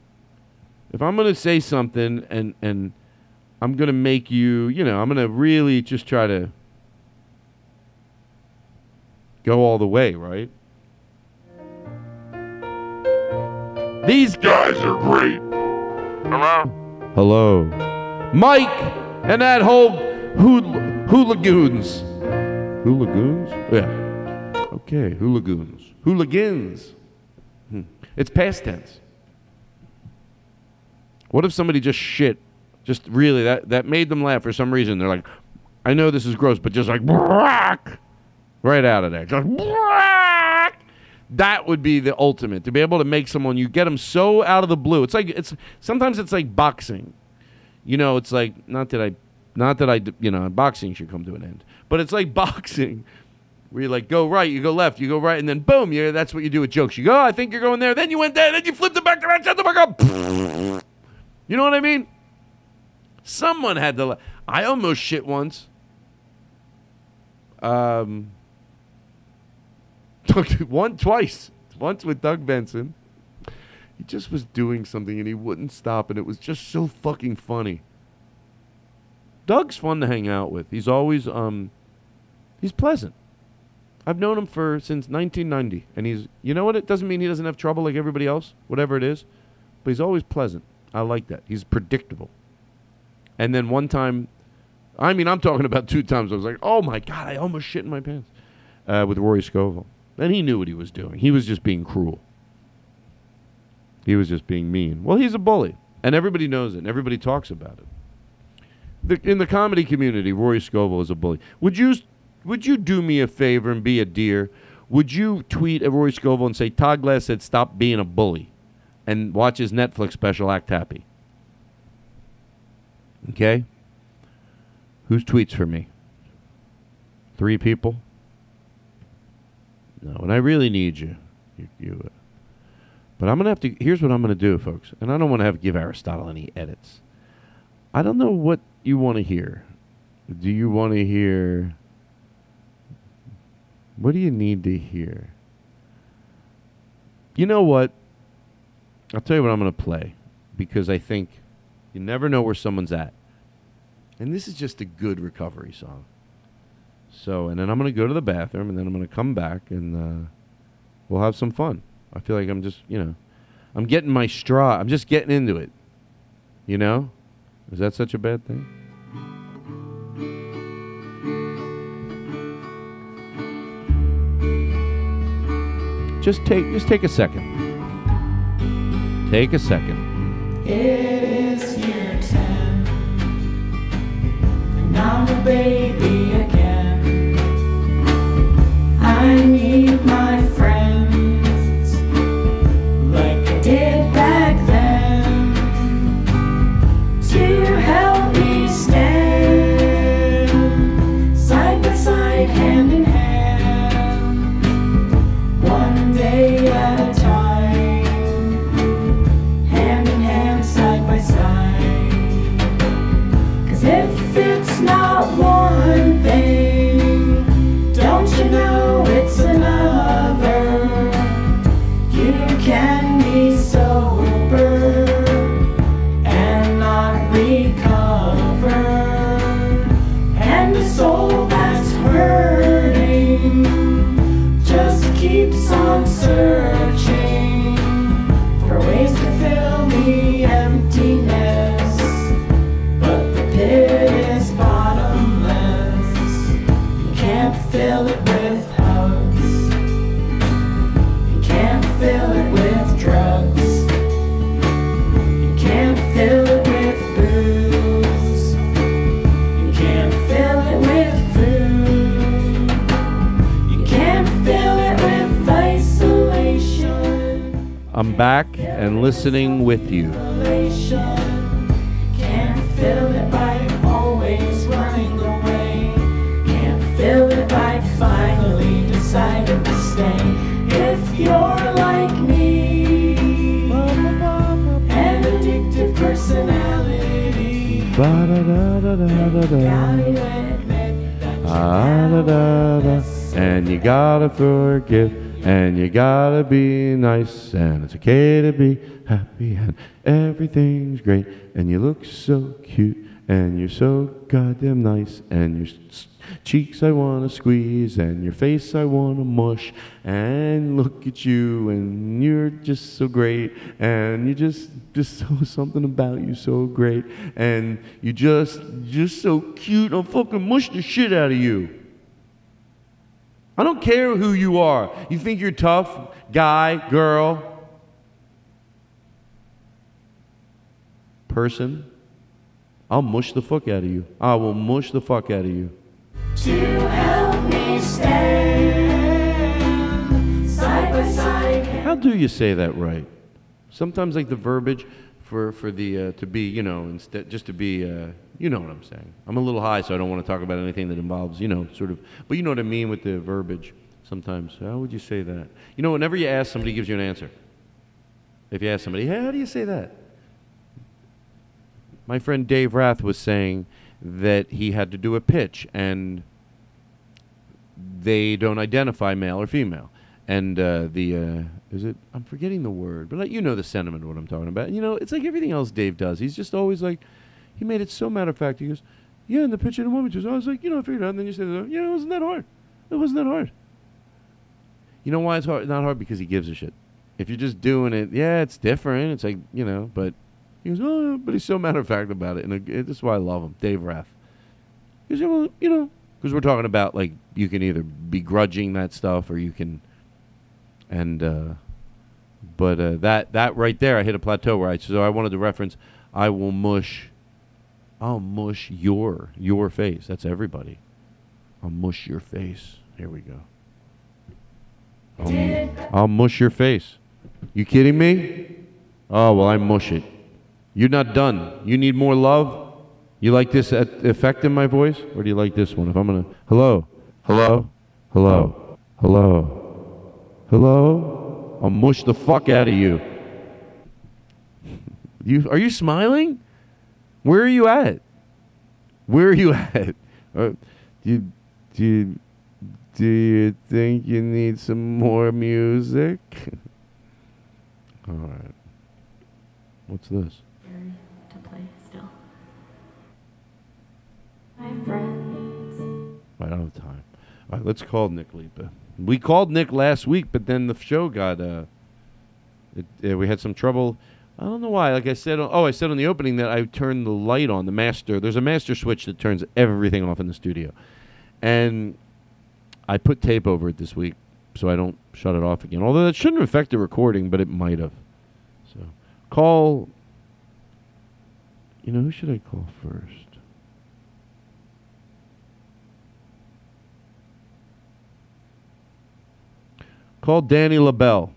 If I'm gonna say something and and I'm gonna make you, you know, I'm gonna really just try to go all the way, right? These Guys are great. Hello. Mike and that whole hool- hooligoons. Hooligoons? Yeah. Okay, hooligoons. Hooligans. Hmm. It's past tense. What if somebody just shit? Just really, that, that made them laugh for some reason. They're like, I know this is gross, but just like, "Brack," right out of there. Just, "Brack." that would be the ultimate to be able to make someone you get them so out of the blue it's like it's sometimes it's like boxing you know it's like not that i not that I, you know boxing should come to an end but it's like boxing where you like go right you go left you go right and then boom yeah that's what you do with jokes. You go oh, i think you're going there then you went there then you flipped it back around shut the fuck up you know what i mean? Someone had to la- i almost shit once. Um one twice once with doug benson. He just was doing something and he wouldn't stop and it was just so fucking funny doug's fun to hang out with. He's always um he's pleasant. I've known him for since 1990 and he's you know what? It doesn't mean he doesn't have trouble like everybody else whatever it is but he's always pleasant. I like that. He's predictable. And then one time i mean i'm talking about two times i was like oh my god i almost shit in my pants uh, with rory scovel. And he knew what he was doing. He was just being cruel. He was just being mean. Well, he's a bully, and everybody knows it, and everybody talks about it. The, in the comedy community, Rory Scovel is a bully. Would you would you do me a favor and be a dear? Would you tweet at Rory Scovel and say Todd Glass said stop being a bully, and watch his Netflix special Act Happy? Okay. Whose tweets for me? Three people. No, and I really need you. You, you uh, but I'm gonna have to. Here's what I'm gonna do, folks. And I don't want to have give Aristotle any edits. I don't know what you want to hear. Do you want to hear? What do you need to hear? You know what? I'll tell you what I'm gonna play because I think you never know where someone's at, and this is just a good recovery song. So, and then I'm gonna go to the bathroom, and then I'm gonna come back, and uh, we'll have some fun. I feel like I'm just, you know, I'm getting my straw. I'm just getting into it. You know? Is that such a bad thing? Just take just take a second. Take a second. It is year 10. And I'm a baby I'm back and listening with you. Isolation. Can't fill it by always running away. Can't fill it by finally deciding to stay. If you're like me, an addictive personality, gotta admit that you ah, da, da, da. And you gotta forgive, and you gotta be nice, and it's okay to be happy, and everything's great, and you look so cute, and you're so goddamn nice, and your cheeks I wanna squeeze, and your face I wanna mush, and look at you, and you're just so great, and you just just so something about you so great, and you just just so cute. I'll fucking mush the shit out of you. I don't care who you are. You think you're tough, guy, girl, person. I'll mush the fuck out of you. I will mush the fuck out of you. to help me stand side by side. How do you say that right? Sometimes like the verbiage for for the uh, to be, you know, instead just to be, uh, you know what I'm saying. I'm a little high, so I don't want to talk about anything that involves, you know, sort of. But you know what I mean with the verbiage. Sometimes, how would you say that? You know, whenever you ask, somebody gives you an answer. If you ask somebody, hey, how do you say that? My friend Dave Rath was saying that he had to do a pitch and they don't identify male or female. And uh, the uh, is it? I'm forgetting the word, but like, you know the sentiment of what I'm talking about. You know, it's like everything else Dave does. He's just always like, he made it so matter of fact. He goes, "Yeah, in the pitch in a moment." I was like, you know, I figured it out. And then you said, "Yeah, it wasn't that hard. It wasn't that hard." You know why it's hard? Not hard because he gives a shit. If you're just doing it, yeah, it's different. It's like you know, but he goes, "Oh," but he's so matter of fact about it, and is why I love him, Dave Rath. Because yeah, well, you know, because we're talking about like you can either begrudging that stuff or you can, and uh, but uh, that that right there, I hit a plateau where I so I wanted to reference, I will mush, I'll mush your your face. That's everybody. I'll mush your face. Here we go. I'll, I'll mush your face. You kidding me? Oh well, I mush it. You're not done. You need more love. You like this effect in my voice, or do you like this one? If I'm gonna, hello, hello, hello, hello, hello, I'll mush the fuck out of you. You are you smiling? Where are you at? Where are you at? Uh, do you, do you, do you think you need some more music? All right. What's this? to play still. My friends. I don't have time. All right, let's call Nick Lipa. We called Nick last week, but then the show got uh, it, uh, we had some trouble. I don't know why. Like I said, oh, I said on the opening that I turned the light on, the master. There's a master switch that turns everything off in the studio. And I put tape over it this week so I don't shut it off again. Although that shouldn't affect the recording, but it might have. So call. You know, who should I call first? Call Danny Lobell.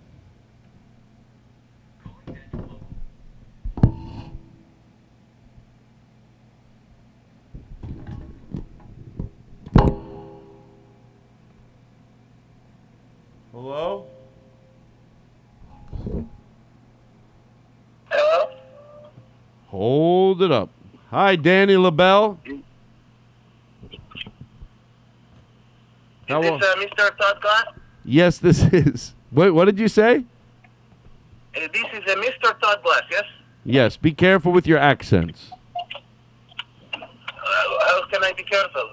Hello? Hello? Hold it up. Hi, Danny Lobell. Is this uh, Mr. Todd Glass? yes, this is. What, what did you say? Uh, this is uh, Mr. Todd Glass, yes? Yes, be careful with your accents. Uh, how can I be careful?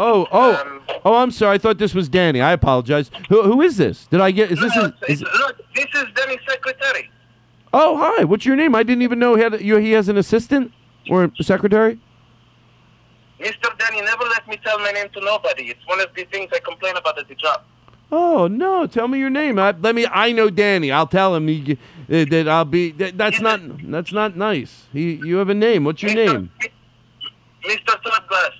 Oh, oh, Um, oh! I'm sorry. I thought this was Danny. I apologize. Who, who is this? Did I get? Is this? no, His, is, look, this is Danny's secretary. oh, hi. What's your name? I didn't even know he had. You, he has an assistant or secretary. Mr. Danny never let me tell my name to nobody. It's one of the things I complain about at the job. Oh no! Tell me your name. I, let me. I know Danny. I'll tell him he, uh, that I'll be. That, that's not. That's not nice. He. You have a name. What's your Mr. name? Mr. Todd Glass,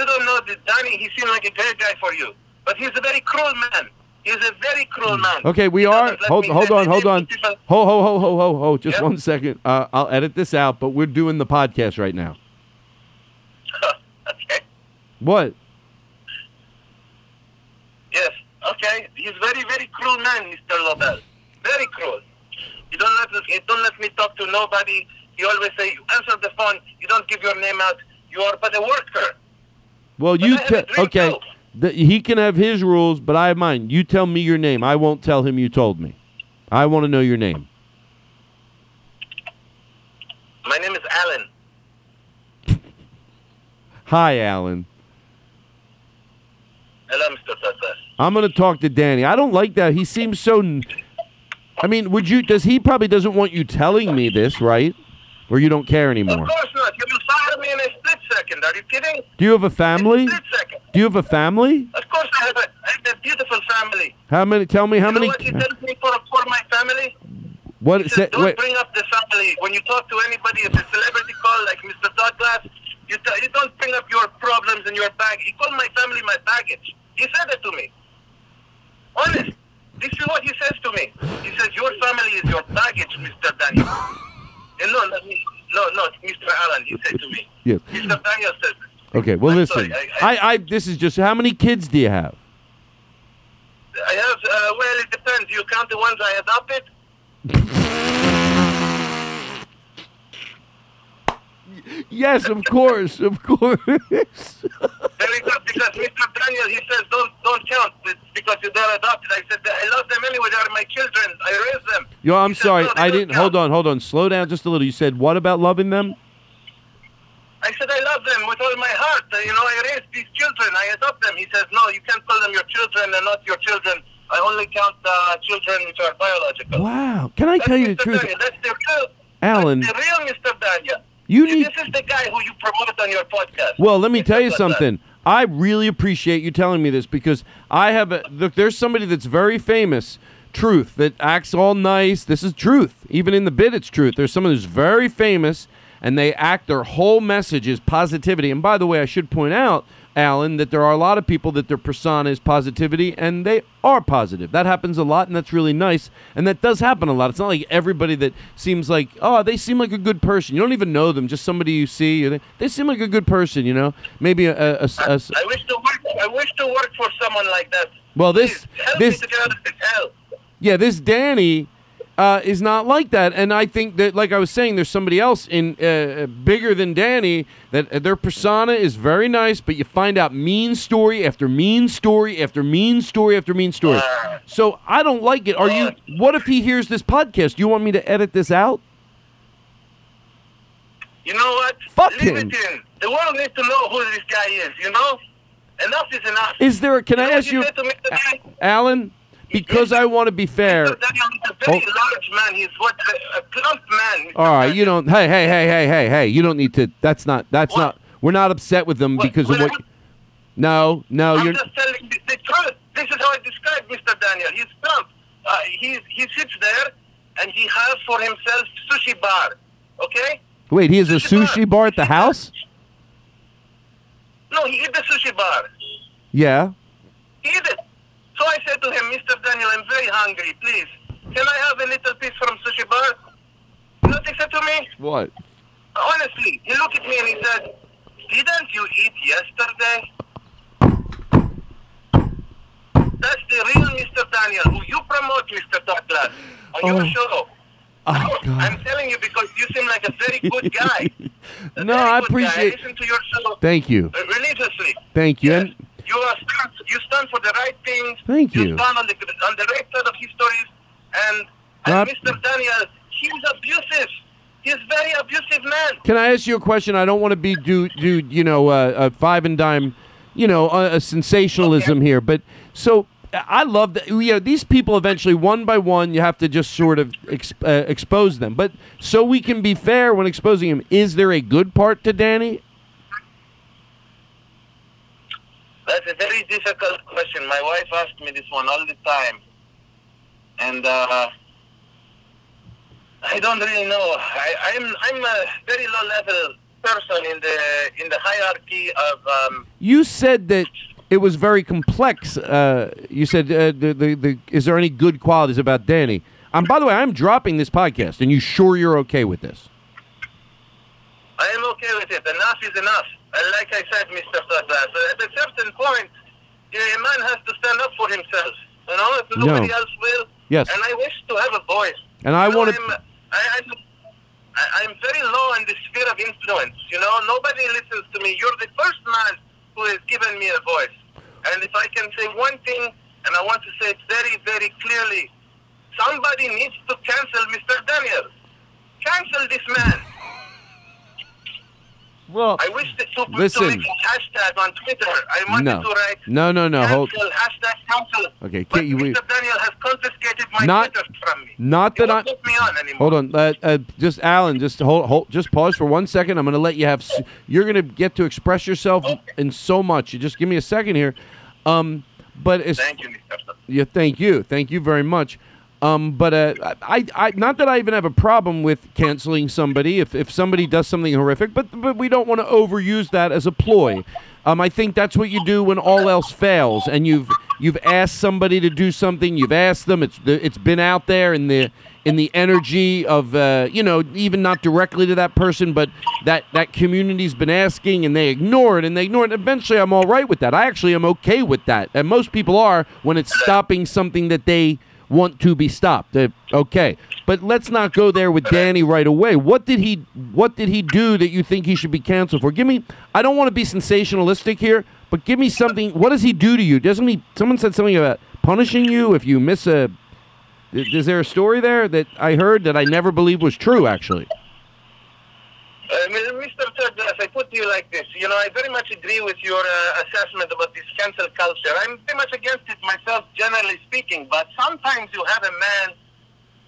you don't know that Danny, he seemed like a great guy for you. But he's a very cruel man. He's a very cruel man. Okay, we He are. Hold, me hold on, hold on. Ho, ho, ho, ho, ho, ho. Just one second. Uh, I'll edit this out, but we're doing the podcast right now. okay. What? Yes. Okay. He's very, very cruel man, Mr. Lobell. Very cruel. You don't let us, you don't let me talk to nobody. You always say you answer the phone. You don't give your name out. You are but a worker. Well, But you te- okay. The, he can have his rules, but I have mine. You tell me your name. I won't tell him you told me. I want to know your name. My name is Alan. Hi, Alan. Hello, Mr. I'm going to talk to Danny. I don't like that. He seems so. n- I mean, would you? Does he probably doesn't want you telling me this, right? Or you don't care anymore? Of course not. You will fire me in a split second. Are you kidding? Do you have a family? Split second. Do you have a family? Of course I have a, I have a beautiful family. How many? Tell me how you know many. what he tells me for, for my family? What? He Say, says, don't wait. bring up the family. When you talk to anybody, if a celebrity call like Mr. Douglas, you, you don't bring up your problems and your bag. He called my family my baggage. He said that to me. Honest. This is what he says to me. He says, your family is your baggage, Mr. Daniel. and no, not me. No, no, Mr. Allen, he said to me. Yes. Mr. Daniel said Okay. Well, I'm listen. sorry, I- I, I. This is just. How many kids do you have? I have, uh, well, it depends. You count the ones I adopted? Yes, of course, of course. Good, because Mr. Daniel, he says, don't don't count it's because they're not adopted. I said, I love them anyway. They're my children. I raise them. Yo, I'm sorry. "No, I didn't. Hold on, hold on. Slow down just a little. You said what about loving them? I said, I love them with all my heart. Uh, you know, I raised these children. I adopt them. He says, no, you can't call them your children. They're not your children. I only count uh, children which are biological. Wow. Can I That's tell you the truth, Daniel. That's the real, Alan? that's the real Mr. Daniel. You need. This is the guy who you promote on your podcast. Well, let me tell you something. I really appreciate you telling me this because I have a look. There's somebody that's very famous, Truth, that acts all nice. This is Truth. Even in the bit, it's Truth. There's someone who's very famous, and they act. Their whole message is positivity. And by the way, I should point out, Alan, that there are a lot of people that their persona is positivity, and they are positive. That happens a lot, and that's really nice. And that does happen a lot. It's not like everybody that seems like, oh, they seem like a good person. You don't even know them, just somebody you see. They, they seem like a good person, you know. Maybe a, a- a- a- I wish to work. I wish to work for someone like that. well, this Please, help this me to get out of this hell. yeah, this Danny uh, is not like that, and I think that, like I was saying, there's somebody else in uh, bigger than Danny that uh, their persona is very nice, but you find out mean story after mean story after mean story after mean story. So I don't like it. Are you? What if he hears this podcast? Do you want me to edit this out? You know what? Fuck Leave him. it in. The world needs to know who this guy is. You know, enough is enough. Is there? A, Can You I ask you, to me today? Alan? Because I want to be fair. Mr. Daniel is a very Oh. large man. He's what a, a plump man. All right, you don't. Hey, hey, hey, hey, hey, hey! You don't need to. That's not. That's What? not. We're not upset with them What- because of what- what. No, no, I'm you're. just telling the, the truth. This is how I describe Mr. Daniel. He's plump. Uh, he he sits there and he has for himself sushi bar. Okay? Wait, he has a Sushi sushi bar at the house? No, he hit the sushi bar. Yeah. He hit it. So I said to him, Mr. Daniel, I'm very hungry. Please, can I have a little piece from sushi bar? You know what he said to me? What? Honestly, he looked at me and he said, Didn't you eat yesterday? That's the real Mr. Daniel, who you promote, Mr. Douglas, on your Oh. show. Oh. I'm telling you because you seem like a very good guy. No, very I appreciate- Guy. I listen to your show Thank you. religiously. Thank you. Yes. And You are stand, you stand for the right things. Thank You you. stand on the on the right side of histories. And, and Mr. Daniel, he's abusive. He's very abusive man. Can I ask you a question? I don't want to be do do you know uh, uh, five and dime, you know, uh, a sensationalism here. But so I love that. You know, these people eventually, one by one, you have to just sort of ex- uh, expose them. But so we can be fair when exposing him, is there a good part to Danny? That's a very difficult question. My wife asked me this one all the time, and uh, I don't really know. I, I'm I'm a very low level person in the in the hierarchy of. Um, You said that it was very complex. Uh, you said uh, the, the the is there any good qualities about Danny? Um, by the way, I'm dropping this podcast, and you sure you're okay with this? I am okay with it. Enough is enough. And like I said, Mr. Douglas, at a certain point, a man has to stand up for himself. You know, if No. nobody else will. Yes. And I wish to have a voice. And I You know, wanna- I'm, I, I'm, I'm very low in the sphere of influence. You know, nobody listens to me. You're the first man who has given me a voice. And if I can say one thing, and I want to say it very, very clearly, somebody needs to cancel Mr. Daniel. Cancel this man. Well, I wish that to, Listen. to make hashtag on Twitter. I wanted No. to write No, no, no. Hold. hashtag cancel. Okay, but you- Mr. Daniel has confiscated my Not- Twitter from me. Not that I. put me on anymore. Hold on, uh, uh, just Alan, just hold, hold, just pause for one second. I'm going to let you have. You're going to get to express yourself in so much. You just give me a second here. Um, but it's, Thank you, Mr. Yeah, thank you, thank you very much. Um, but uh, I, I, not that I even have a problem with canceling somebody if, if somebody does something horrific, but but we don't want to overuse that as a ploy. Um, I think that's what you do when all else fails, and you've you've asked somebody to do something. You've asked them. It's it's been out there in the in the energy of uh, you know even not directly to that person, but that that community's been asking, and they ignore it, and they ignore it. Eventually, I'm all right with that. I actually am okay with that, and most people are when it's stopping something that they want to be stopped. Uh, okay, but let's not go there with Danny right away. What did he What did he do that you think he should be canceled for? Give me. I don't want to be sensationalistic here, but give me something. What does he do to you? Doesn't he? Someone said something about punishing you if you miss a. Is is there a story there that I heard that I never believed was true? Actually, Uh, Mr. Douglas, I put to you like this. You know, I very much agree with your uh, assessment about this cancel culture. I'm very much against it myself, generally speaking. But sometimes you have a man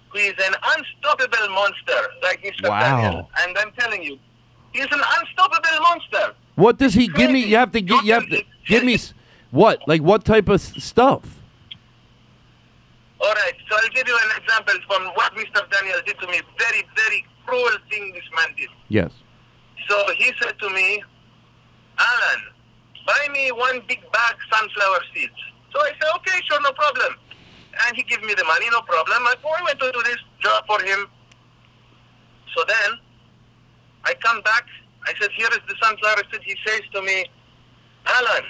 who is an unstoppable monster, like Mr. Wow. Daniel. And I'm telling you, he's an unstoppable monster. what does he give me? You have to get. You have to give me what? Like what type of stuff? All right, so I'll give you an example from what Mr. Daniel did to me. Very, very cruel thing this man did. Yes. So he said to me, Alan, buy me one big bag sunflower seeds. So I said, okay, sure, no problem. And he gave me the money, no problem. I, went to do this job for him. So then I come back. I said, here is the sunflower seed. He says to me, Alan,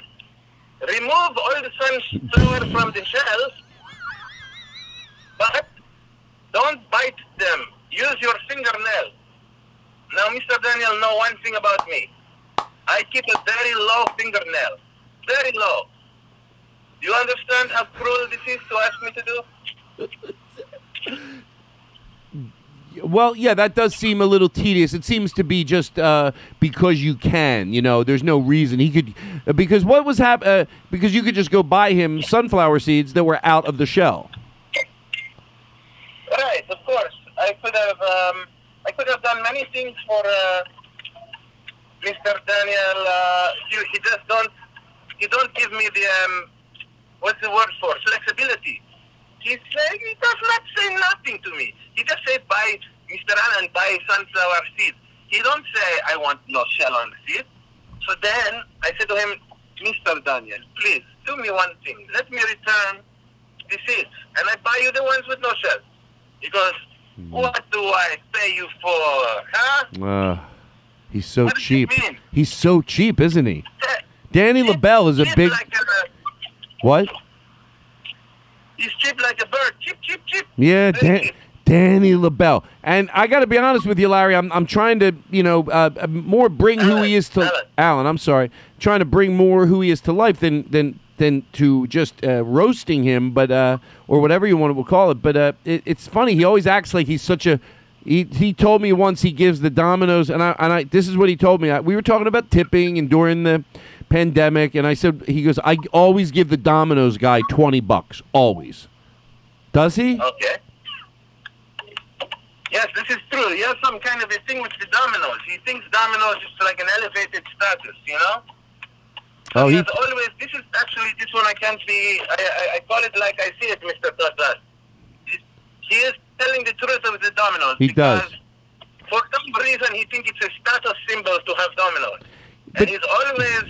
remove all the sunflower from the shells, but don't bite them. Use your fingernail. Now, Mr. Daniel, know one thing about me. I keep a very low fingernail. Very low. Do you understand how cruel this is to ask me to do? Well, yeah, that does seem a little tedious. It seems to be just uh, because you can. You know, there's no reason he could. Because what was hap- uh, Because you could just go buy him sunflower seeds that were out of the shell. Right, of course. I could have um, I could have done many things for uh, Mr. Daniel. Uh, he, he just don't he don't give me the um, what's the word for flexibility. He does not say nothing to me. He just say buy Mr. Allen buy sunflower seeds. He don't say I want no shell on the seed. So then I said to him, Mr. Daniel, please do me one thing. Let me return the seeds, and I buy you the ones with no shell. Hmm. What do I pay you for, huh? Uh, he's so What cheap. mean? He's so cheap, isn't he? Danny Lobell is a big Like a, what? he's cheap like a bird. Cheap, cheap, cheap. Yeah, Dan- Danny Lobell. And I got to be honest with you, Larry. I'm I'm trying to you know uh, more bring who he is to Alan. Alan. I'm sorry, trying to bring more who he is to life than than than to just uh, roasting him, but uh, or whatever you want to call it. But uh, it, it's funny. He always acts like he's such a. He, he told me once he gives the dominoes, and I and I this is what he told me. I, we were talking about tipping and during the pandemic, and I said he goes, I always give the dominoes guy twenty bucks, always. Does he? Okay. Yes, this is true. He has some kind of a thing with the dominoes. He thinks dominoes is like an elevated status, you know? Oh, he always, this is actually, this one I can't be, I, I, I call it like I see it, Mr. Douglas. He, is telling the truth of the dominoes. He does. For some reason, he thinks it's a status symbol to have dominoes. But- and he's always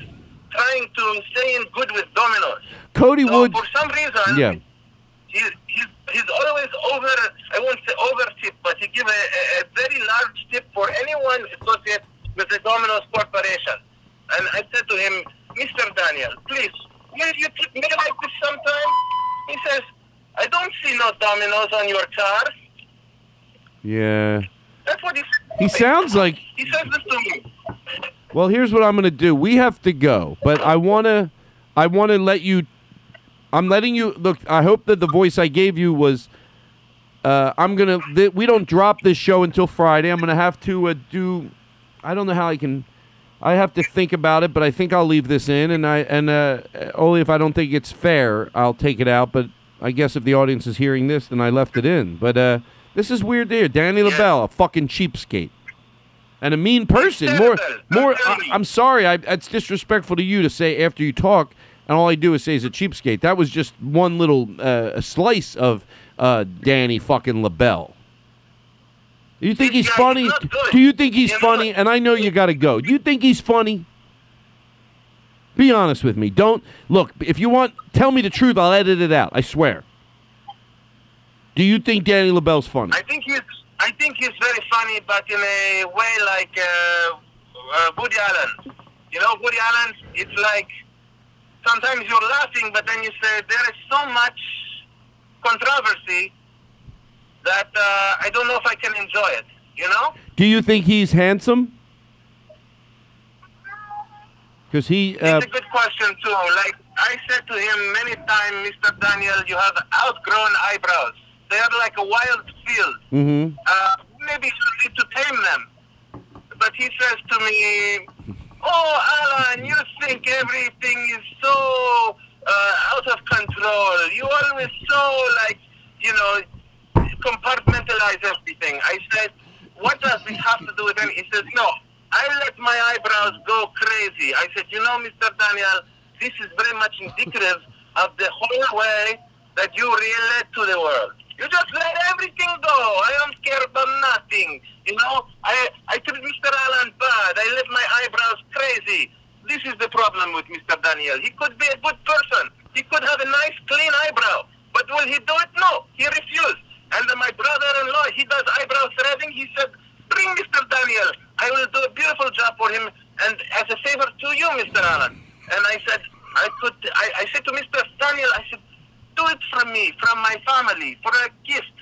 trying to stay in good with dominoes. Cody So Woods. for some reason, Yeah. he's, he's, he's always over, I won't say over tip, but he give a, a, a very large tip for anyone associated with the Domino's Corporation. And I said to him, Mr. Daniel, please, will you tip me like this sometime? He says, I don't see no dominoes on your car. Yeah. That's what he said. He sounds like. He says this to me. Well, here's what I'm going to do. We have to go, but I want to. I want to let you. I'm letting you look. I hope that the voice I gave you was. Uh, I'm gonna. Th- we don't drop this show until Friday. I'm gonna have to uh, do. I don't know how I can. I have to think about it, but I think I'll leave this in, and I and uh, only if I don't think it's fair, I'll take it out. But I guess if the audience is hearing this, then I left it in. But uh, this is weird to hear. Danny Lobell, a fucking cheapskate, and a mean person. More, more. I, I'm sorry. I, it's disrespectful to you to say after you talk, and all I do is say he's a cheapskate. That was just one little uh, slice of uh, Danny fucking Lobell. Do you think This he's funny? Do you think he's You funny? what? And I know you got to go. Do you think he's funny? Be honest with me. Don't look. If you want, tell me the truth. I'll edit it out. I swear. Do you think Danny Lobell's funny? I think he's I think he's very funny, but in a way like uh, uh, Woody Allen. You know, Woody Allen. It's like sometimes you're laughing, but then you say there is so much controversy that uh, I don't know if I can enjoy it. You know? Do you think he's handsome? Because he. Uh, It's a good question too. Like I said to him many times, Mr. Daniel, you have outgrown eyebrows. They are like a wild field. Mm -hmm. uh, maybe you need to tame them. But he says to me, Oh, Alan, you think everything is so uh, out of control. You always so, like, you know, compartmentalize everything. I said, What does this have to do with anything? He says, No, I let my eyebrows go crazy. I said, You know, Mr. Daniel, this is very much indicative of the whole way that you relate to the world. You just let everything go. I don't care about nothing. You know, I I treat Mr. Allen bad. I let my eyebrows crazy. This is the problem with Mr. Daniel. He could be a good person. He could have a nice, clean eyebrow. But will he do it? No. He refused. And then my brother-in-law, he does eyebrow threading. He said, bring Mr. Daniel. I will do a beautiful job for him. And as a favor to you, Mr. Allen. And I said, I could, I, I said to Mr. Daniel, I said, do it from me, from my family, for a gift.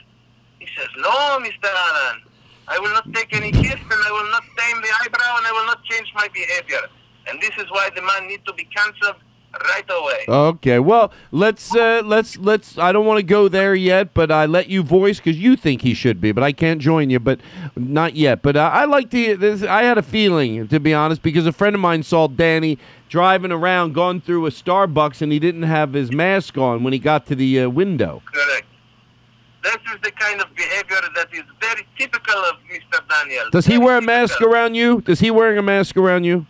He says, no, Mr. Allen. I will not take any gift and I will not tame the eyebrow and I will not change my behavior. And this is why the man needs to be cancelled right away. Okay. Well, let's uh, let's let's. I don't want to go there yet, but I let you voice because you think he should be, but I can't join you. But not yet. But uh, I like to. This, I had a feeling, to be honest, because a friend of mine saw Danny driving around, going through a Starbucks, and he didn't have his mask on when he got to the uh, window. Correct. This is the kind of behavior that is very typical of Mr. Daniel. Does he Very wear a mask typical. around you? Does he wearing a mask around you?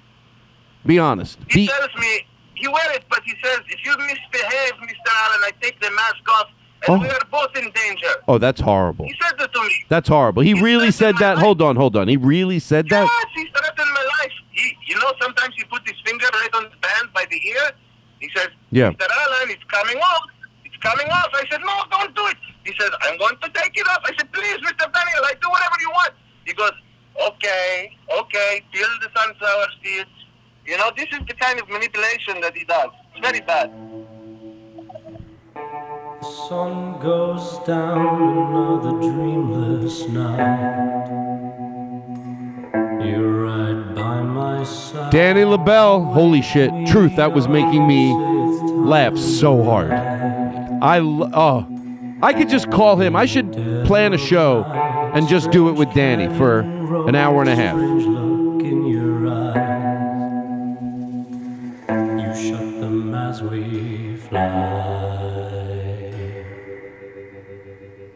Be honest. He Be- tells me he wear it, but he says if you misbehave, Mr. Allen, I take the mask off, and Oh. we are both in danger. oh, that's horrible. He said that to me. That's horrible. He He really said that. my Hold on, hold on. He really said that. Yes, he threatened my life. He, you know, sometimes he put his finger right on the band by the ear. He says, Yeah. Mr. Allen, it's coming off. It's coming off. I said, no, don't do it. He said, I'm going to take it off. I said, please, Mr. Daniel, I do whatever you want. He goes, okay, okay, peel the sunflower seeds. You know, this is the kind of manipulation that he does. It's very bad. The sun goes down another dreamless night. You're right by my side. Danny Lobell, holy shit, truth, that was making me laugh so hard. I l- oh, I could just call him. I should plan a show and just do it with Danny for an hour and a half. Fly.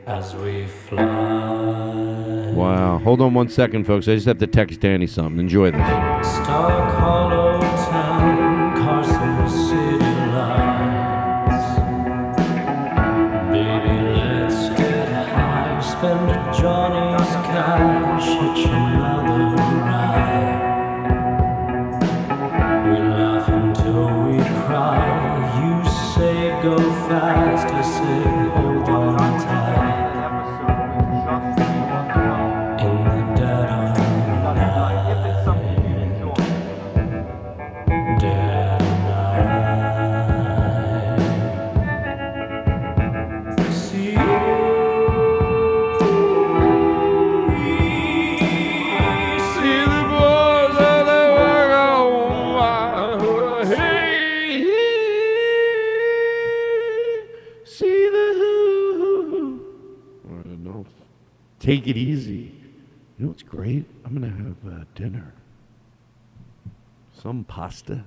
As we fly. Wow. Hold on one second, folks. I just have to text Danny something. Enjoy this. Take it easy. You know what's great? I'm gonna have uh, dinner. Some pasta.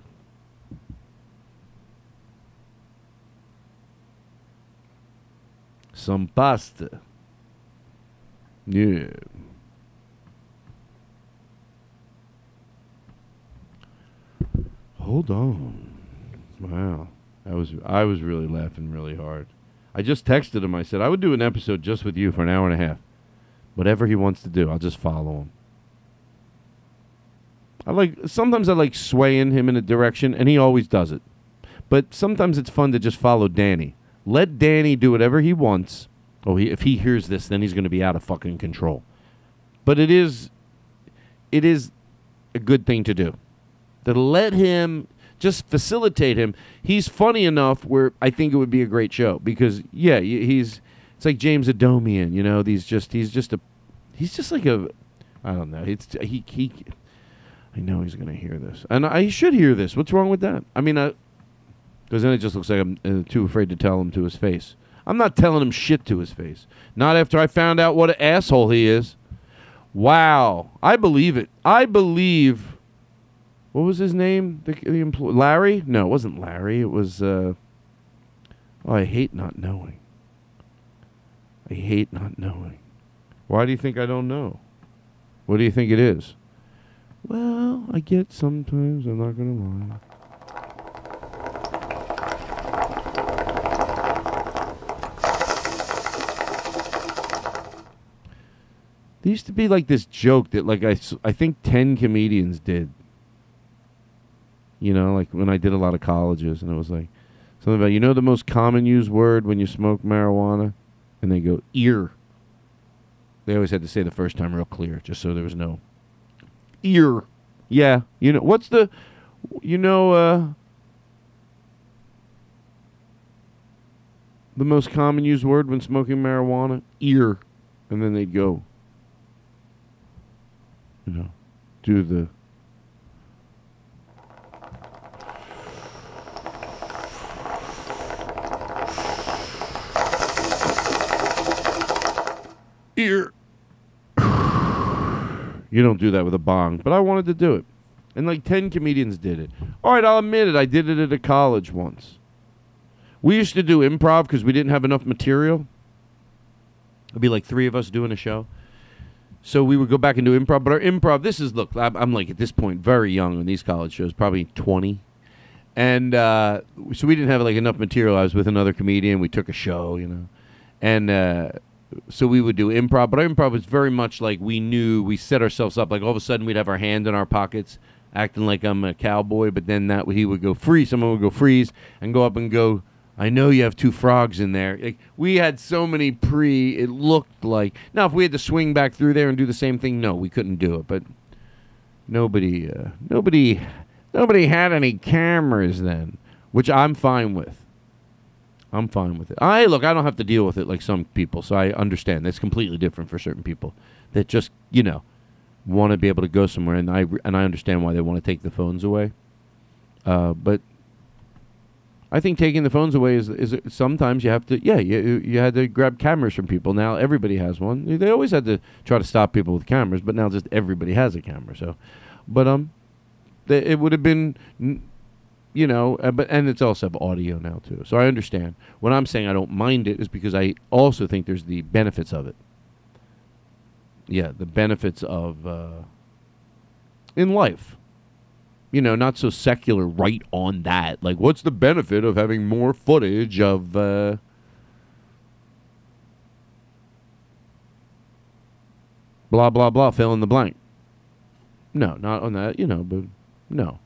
Some pasta. Yeah. Hold on. Wow. I was I was really laughing really hard. I just texted him. I said I would do an episode just with you for an hour and a half. Whatever he wants to do, I'll just follow him. I like sometimes I like swaying him in a direction and he always does it. But sometimes it's fun to just follow Danny. Let Danny do whatever he wants. Oh, he, if he hears this, then he's going to be out of fucking control. But it is it is a good thing to do. To let him just facilitate him. He's funny enough where I think it would be a great show because yeah, he's it's like James Adomian, you know. He's just he's just a he's just like a I don't know. It's he he. I know he's gonna hear this, and I should hear this. What's wrong with that? I mean, because then it just looks like I'm uh, too afraid to tell him to his face. I'm not telling him shit to his face. Not after I found out what an asshole he is. Wow, I believe it. I believe. What was his name? The, the employee Larry? No, it wasn't Larry. It was. Uh, oh, I hate not knowing. I hate not knowing. Why do you think I don't know? What do you think it is? Well, I get sometimes. I'm not gonna lie. There used to be like this joke that like I, I think 10 comedians did. You know, like when I did a lot of colleges and it was like something about you know the most common used word when you smoke marijuana and they go ear. They always had to say the first time real clear just so there was no ear. Yeah, you know what's the you know uh the most common used word when smoking marijuana? Ear. And then they'd go you know, do the ear. you don't do that with a bong, but I wanted to do it. And like 10 comedians did it. All right, I'll admit it. I did it at a college once. We used to do improv because we didn't have enough material. It'd be like three of us doing a show. So we would go back and do improv. But our improv, this is, look, I'm, I'm like at this point very young on these college shows, probably 20. And uh, so we didn't have like enough material. I was with another comedian. We took a show, you know. And uh, so we would do improv. But improv was very much like we knew, we set ourselves up. Like all of a sudden we'd have our hand in our pockets, acting like I'm a cowboy. But then that he would go freeze. Someone would go freeze and go up and go, I know you have two frogs in there. Like, we had so many pre. It looked like now if we had to swing back through there and do the same thing, no, we couldn't do it. But nobody, uh, nobody, nobody had any cameras then, which I'm fine with. I'm fine with it. I look, I don't have to deal with it like some people, so I understand. That's completely different for certain people that just you know want to be able to go somewhere, and I and I understand why they want to take the phones away. Uh, but I think taking the phones away is is sometimes you have to yeah you you- had to grab cameras from people. Now everybody has one. They always had to try to stop people with cameras, but now just everybody has a camera. So, but um, it would have been. You know, uh, but and it's also have audio now too, so I understand. What I'm saying, I don't mind it, is because I also think there's the benefits of it. Yeah, the benefits of uh, in life you know, not so secular right on that. Like, what's the benefit of having more footage of, uh, blah, blah, blah, fill in the blank? No, not on that, you know, but no.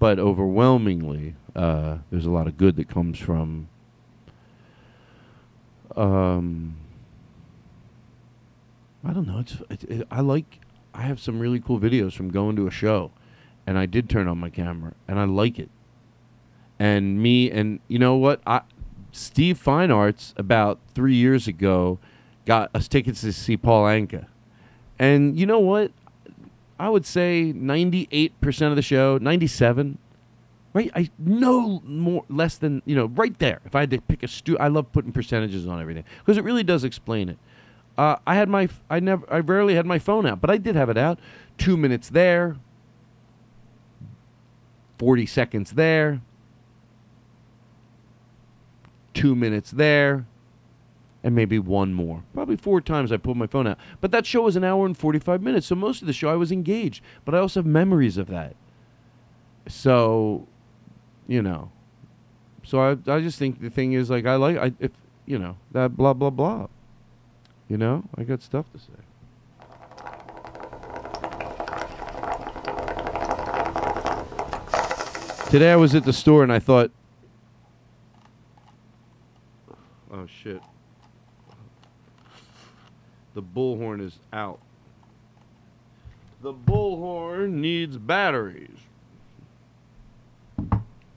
But overwhelmingly, uh, there's a lot of good that comes from, um, I don't know. It's, it, it, I like, I have some really cool videos from going to a show and I did turn on my camera, and I like it. And me and you know what, I Steve Fine Arts about three years ago got us tickets to see Paul Anka, and you know what, I would say ninety eight percent of the show, ninety seven. Right, I no more less than you know right there. If I had to pick a stu, I love putting percentages on everything because it really does explain it. Uh, I had my, I never, I rarely had my phone out, but I did have it out. Two minutes there, 40 seconds there, two minutes there, and maybe one more. Probably four times I pulled my phone out. But that show was an hour and 45 minutes, so most of the show I was engaged. But I also have memories of that. So, you know. So I, I just think the thing is, like, I like, I, if, you know, that blah, blah, blah. You know, I got stuff to say. Today I was at the store and I thought, oh shit, the bullhorn is out. The bullhorn needs batteries.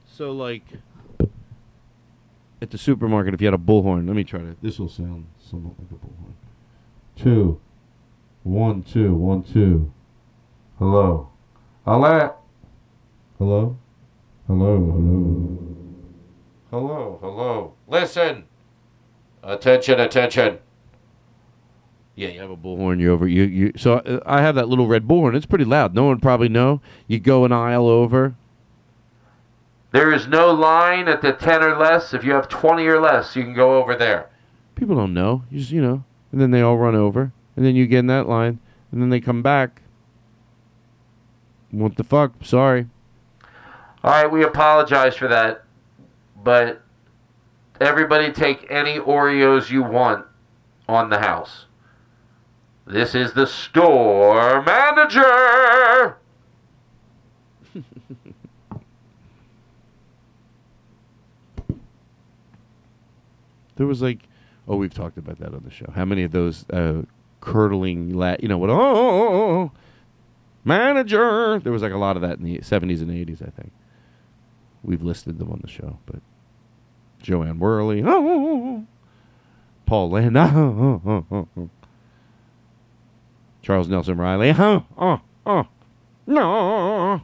So like at the supermarket, if you had a bullhorn, let me try to. This will sound somewhat like a bullhorn. Two. One, two, one, two. Hello. Hello. Hello. Hello, hello. Hello, hello. Listen. Attention, attention. Yeah, you have a bullhorn. You over you you. So uh, I have that little red bullhorn. It's pretty loud. No one probably know. You go an aisle over. There is no line at the 10 or less. If you have 20 or less, you can go over there. People don't know. You just you know, and then they all run over, and then you get in that line, and then they come back. What the fuck? Sorry. All right, we apologize for that. But everybody take any Oreos you want on the house. This is the store manager. There was like, oh, we've talked about that on the show. How many of those uh, curdling, la- you know what? Oh, manager. There was like a lot of that in the seventies and eighties. I think we've listed them on the show, but Jo Anne Worley, oh, Paul Lynde, oh, oh, oh, oh. Charles Nelson Reilly, Huh? oh, oh, no,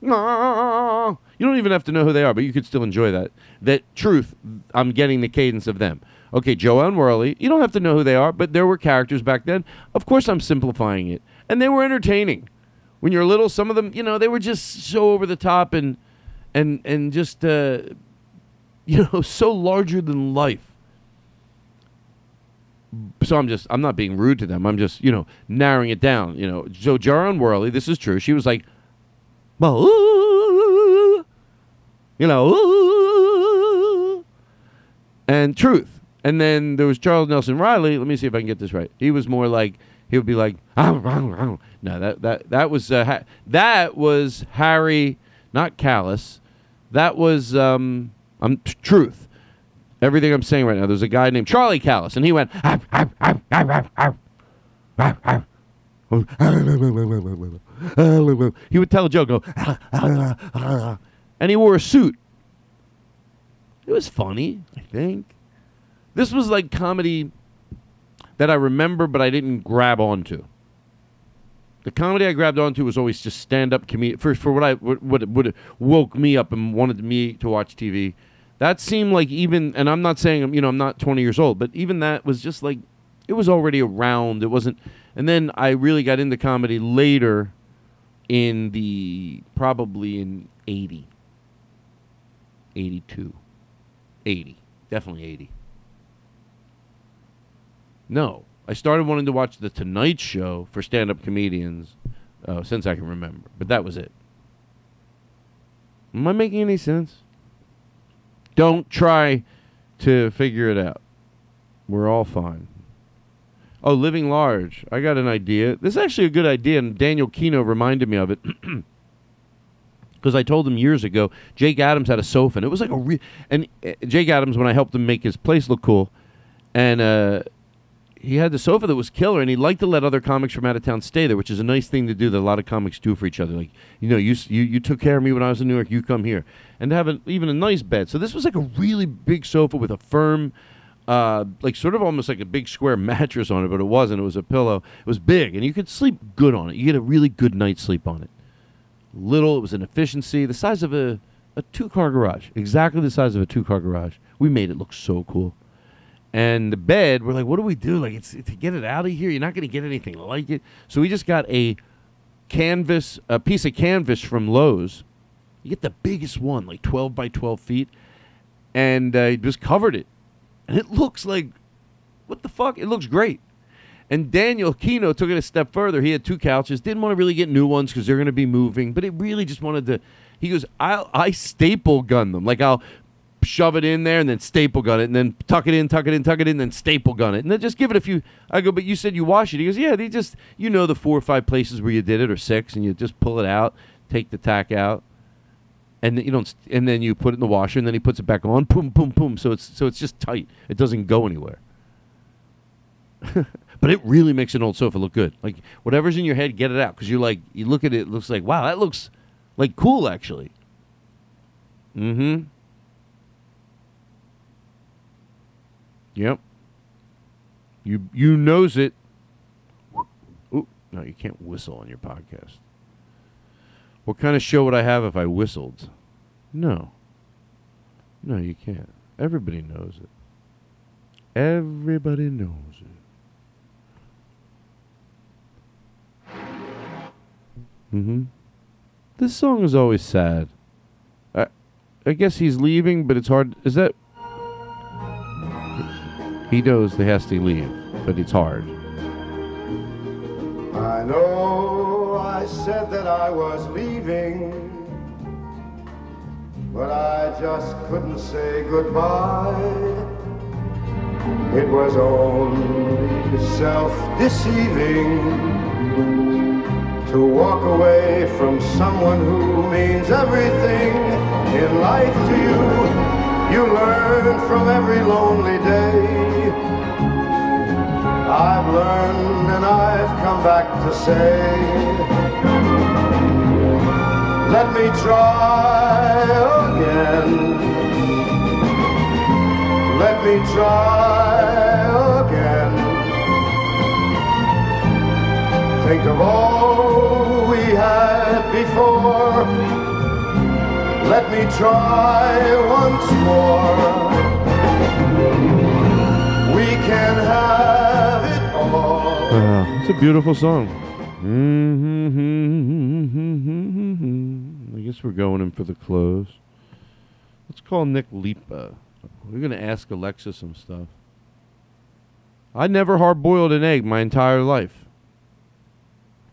no. You don't even have to know who they are, but you could still enjoy that. That truth, I'm getting the cadence of them. Okay, Jo Anne Worley, you don't have to know who they are, but there were characters back then. Of course, I'm simplifying it. And they were entertaining. When you're little, some of them, you know, they were just so over the top and and and just uh, you know, so larger than life. So I'm just I'm not being rude to them. I'm just, you know, narrowing it down. You know, so Jo Anne Worley, this is true. She was like, ooh, you know, ooh, and truth. And then there was Charles Nelson Reilly. Let me see if I can get this right. He was more like he would be like, no, that that that was uh, ha- that was Harry, not Callas. That was um, I'm t- truth. Everything I'm saying right now. There's a guy named Charlie Callas, and he went. He would tell a joke, go, and he wore a suit. It was funny, I think. This was like comedy that I remember, but I didn't grab onto. The comedy I grabbed onto was always just stand-up comedy. For for what I what what what woke me up and wanted me to watch TV. That seemed like even, and I'm not saying i'm you know I'm not 20 years old, but even that was just like it was already around. It wasn't, and then I really got into comedy later, in the probably in 80, 82, 80, definitely 80. No, I started wanting to watch the Tonight Show for stand-up comedians uh, since I can remember, but that was it. Am I making any sense? Don't try to figure it out. We're all fine. Oh, living large. I got an idea. This is actually a good idea, and Daniel Kino reminded me of it. Because I told him years ago, Jake Adams had a sofa, and it was like a re- and uh, Jake Adams when I helped him make his place look cool, and uh, he had the sofa that was killer, and he liked to let other comics from out of town stay there, which is a nice thing to do that a lot of comics do for each other. Like, you know, you you, you took care of me when I was in New York, you come here, and to have a, even a nice bed. So this was like a really big sofa with a firm, uh, like sort of almost like a big square mattress on it, but it wasn't. It was a pillow. It was big, and you could sleep good on it. You get a really good night's sleep on it. Little, it was an efficiency, the size of a a two car garage, exactly the size of a two car garage. We made it look so cool. And the bed, we're like, what do we do? Like, it's to get it out of here. You're not going to get anything like it. So we just got a canvas, a piece of canvas from Lowe's. You get the biggest one, like 12 by 12 feet, and uh, just covered it. And it looks like, what the fuck? It looks great. And Daniel Kino took it a step further. He had two couches. Didn't want to really get new ones because they're going to be moving, but it really just wanted to. He goes, I I staple gun them. Like I'll shove it in there and then staple gun it and then tuck it in, tuck it in, tuck it in, then staple gun it and then just give it a few. I go, but you said you wash it. He goes, yeah. They just you know the four or five places where you did it or six, and you just pull it out, take the tack out, and then you don't. And then you put it in the washer, and then he puts it back on. Boom, boom, boom. So it's so it's just tight. It doesn't go anywhere. but it really makes an old sofa look good. Like whatever's in your head, get it out because you're like you look at it, it looks like wow, that looks like cool actually. Mm-hmm. Yep. You you knows it. Ooh, no, you can't whistle on your podcast. What kind of show would I have if I whistled? No. No, you can't. Everybody knows it. Everybody knows it. Mm-hmm. This song is always sad. I, I guess he's leaving, but it's hard. Is that? He knows they has to leave, but it's hard. I know I said that I was leaving, but I just couldn't say goodbye. It was only self-deceiving to walk away from someone who means everything in life to you. You learn from every lonely day. I've learned and I've come back to say, let me try again. Let me try again. Think of all we had before. Let me try once more. We can have it all. Uh, it's a beautiful song. Mm-hmm. I guess we're going in for the close. Let's call Nick Lipa. We're going to ask Alexa some stuff. I never hard boiled an egg my entire life.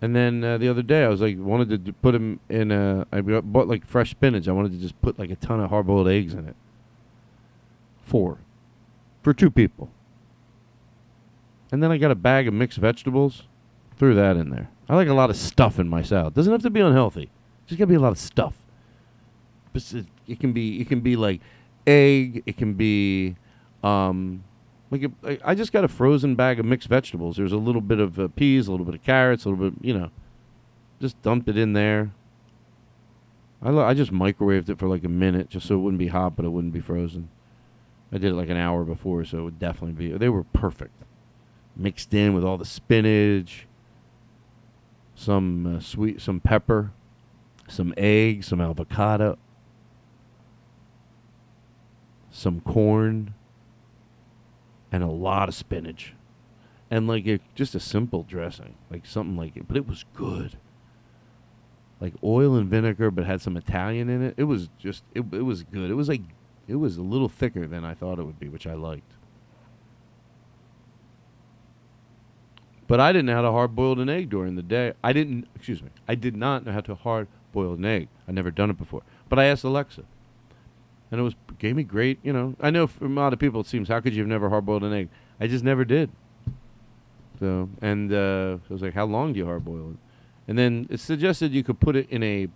And then uh, the other day, I was like, wanted to d- put them in a. I bought like fresh spinach. I wanted to just put like a ton of hard boiled eggs in it. Four. For two people. And then I got a bag of mixed vegetables. Threw that in there. I like a lot of stuff in my salad. Doesn't have to be unhealthy. Just gotta be a lot of stuff. It, can be it can be like egg. It can be um, like a, I- I just got a frozen bag of mixed vegetables. There's a little bit of uh, peas, a little bit of carrots, a little bit, you know, just dumped it in there. I lo- I just microwaved it for like a minute just so it wouldn't be hot, but it wouldn't be frozen. I did it like an hour before, so it would definitely be. They were perfect, mixed in with all the spinach, some uh, sweet, some pepper, some egg, some avocado, some corn, and a lot of spinach, and like a, just a simple dressing, like something like it, but it was good. Like oil and vinegar, but had some Italian in it. It was just, it, it was good. It was like, it was a little thicker than I thought it would be, which I liked. But I didn't know how to hard boil an egg during the day. I didn't, excuse me, I did not know how to hard boil an egg. I'd never done it before. But I asked Alexa. And it was, gave me great, you know. I know for a lot of people it seems, how could you have never hard boiled an egg? I just never did. So, and uh, I was like, how long do you hard boil it? And then it suggested you could put it in a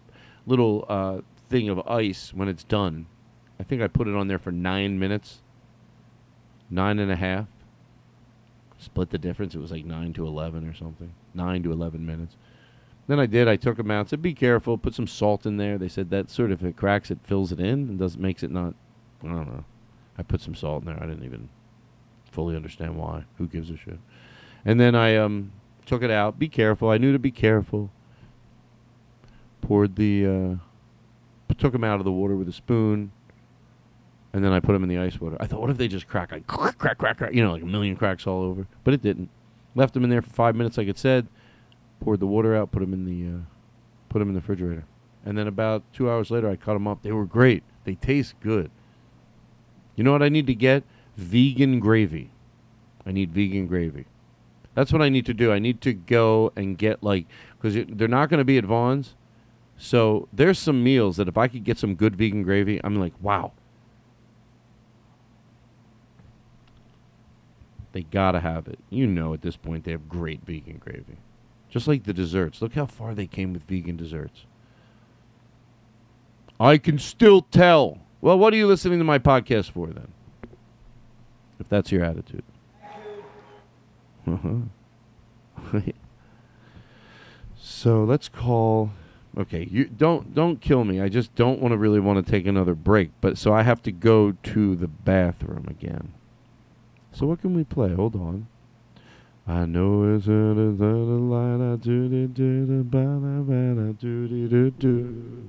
little uh, thing of ice when it's done. I think I put it on there for nine minutes, nine and a half. Split the difference. It was like nine to eleven or something. Nine to eleven minutes. Then I did. I took them out. Said, "Be careful. Put some salt in there." They said that sort of it cracks, it fills it in and does makes it not. I don't know. I put some salt in there. I didn't even fully understand why. Who gives a shit? And then I um took it out. Be careful. I knew to be careful. Poured the uh, took them out of the water with a spoon. And then I put them in the ice water. I thought, what if they just crack, like crack, crack, crack, crack, you know, like a million cracks all over? But it didn't. Left them in there for five minutes, like it said. Poured the water out, put them in the, uh, put them in the refrigerator. And then about two hours later, I cut them up. They were great. They taste good. You know what I need to get? Vegan gravy. I need vegan gravy. That's what I need to do. I need to go and get like because they're not going to be at Vons. So there's some meals that if I could get some good vegan gravy, I'm like, wow. They gotta have it. You know, at this point, they have great vegan gravy. Just like the desserts. Look how far they came with vegan desserts. I can still tell. Well, what are you listening to my podcast for then? If that's your attitude. Uh-huh. so let's call. Okay, you don't don't kill me. I just don't want to really want to take another break. But so I have to go to the bathroom again. So what can we play? Hold on. I know it's a light. I do do do do do do do do.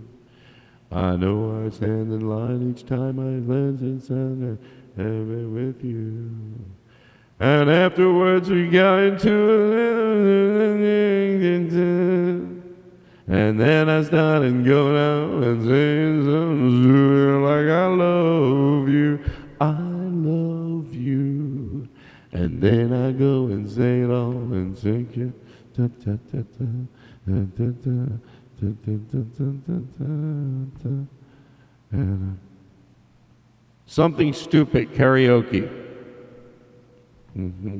I know I stand in line each time I glance inside heaven with you. And afterwards we got into a and then I started going out and saying something like I love you, I. And then I go and say it all and sing it. Da, da, da, da, da, da, da, da, da, da, da, da, da, da. And, Something stupid karaoke. hmm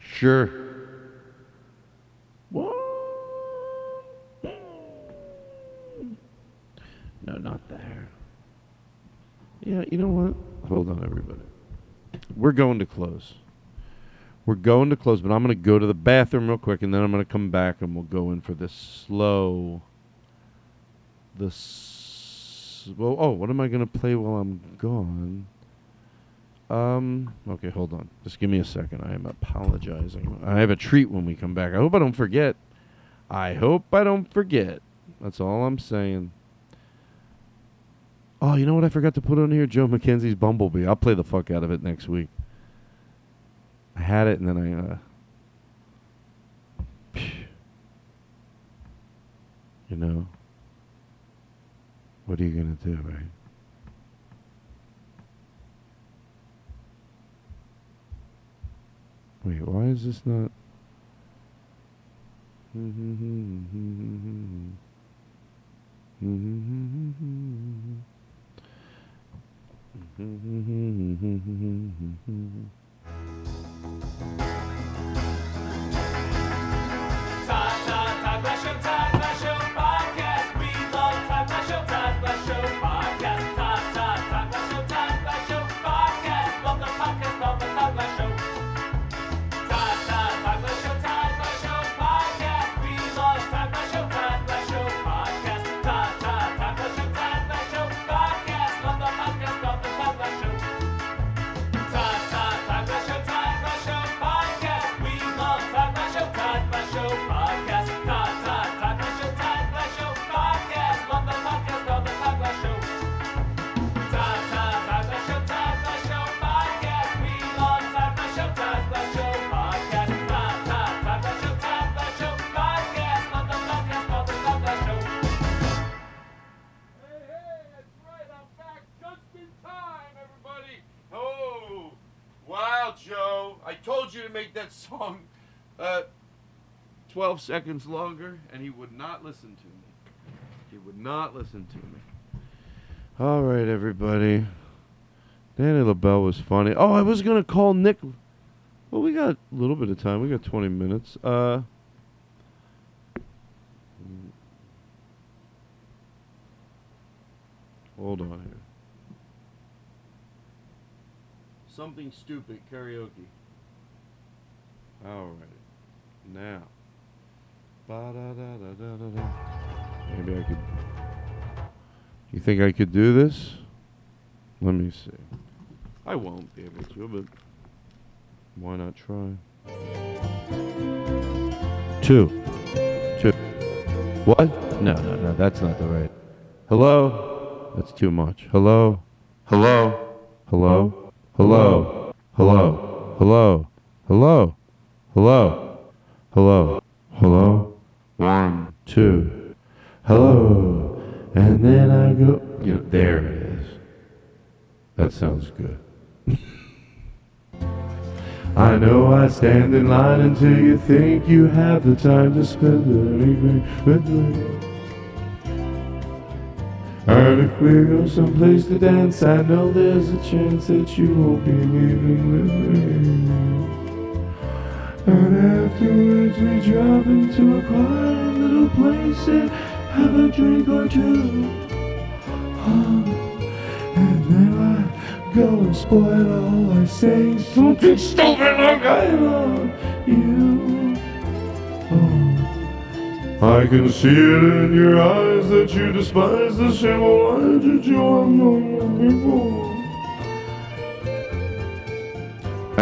Sure. No, not there. Yeah, you know what? Hold on, everybody. We're going to close. We're going to close, but I'm going to go to the bathroom real quick, and then I'm going to come back, and we'll go in for this slow. The well, oh, what am I going to play while I'm gone? Um. Okay, hold on. Just give me a second. I am apologizing. I have a treat when we come back. I hope I don't forget. I hope I don't forget. That's all I'm saying. Oh, you know what I forgot to put on here? Joe McKenzie's Bumblebee. I'll play the fuck out of it next week. I had it and then I uh you know. What are you gonna do, right? Wait, why is this not 12 seconds longer, and he would not listen to me. He would not listen to me. All right, everybody. Danny Lobell was funny. Oh, I was going to call Nick. Well, we got a little bit of time. We got 20 minutes. Uh, hold on here. Something stupid karaoke. All right. Now. Maybe I could. You think I could do this? Let me see. I won't be able to, but why not try? Two. Two. What? No, no, no, that's not the right. Hello? That's too much. Hello? Hello? Hello? Hello? Hello? Hello? Hello? Hello? Hello? Hello? One, two. Hello? And then I go. Yeah, there it is. That sounds good. I know I stand in line until you think you have the time to spend anything with me. And if we go someplace to dance, I know there's a chance that you won't be leaving with me. And afterwards we drop into a quiet little place and have a drink or two. Um, and then I go and spoil all I say something stupid like I love you. Oh, I can see it in your eyes that you despise the shameful lies that you have known before.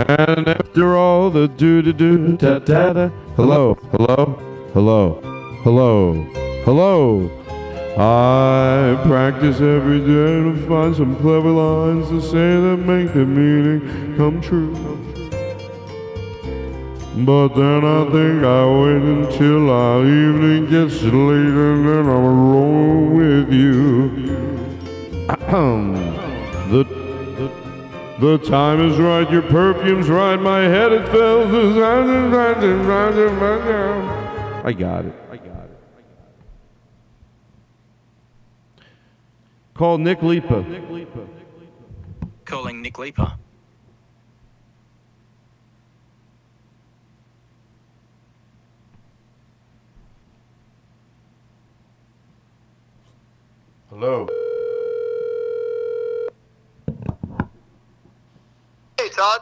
And after all the do do do da da da, hello, hello, hello, hello, hello. I practice every day to find some clever lines to say that make the meaning come true. But then I think I wait until our evening gets late and then I'll roll with you. the the time is right, your perfume's right, my head it fills. I got it. I got it. Call Nick Lipa. Calling Nick Leaper. Hello. Todd.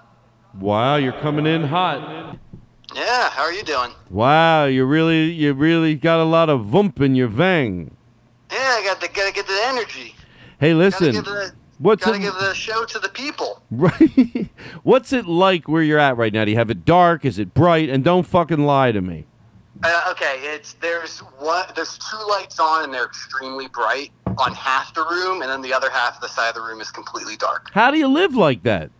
Wow, you're coming in hot. Yeah, how are you doing? Wow, you really, you really got a lot of vump in your vang. Yeah, I got to gotta get the energy. Hey, Gotta listen, give the, what's gotta it, give the show to the people. right? What's it like where you're at right now? Do you have it dark? Is it bright? And don't fucking lie to me. Uh, okay, it's there's one there's two lights on and they're extremely bright on half the room, and then the other half of the side of the room is completely dark. How do you live like that?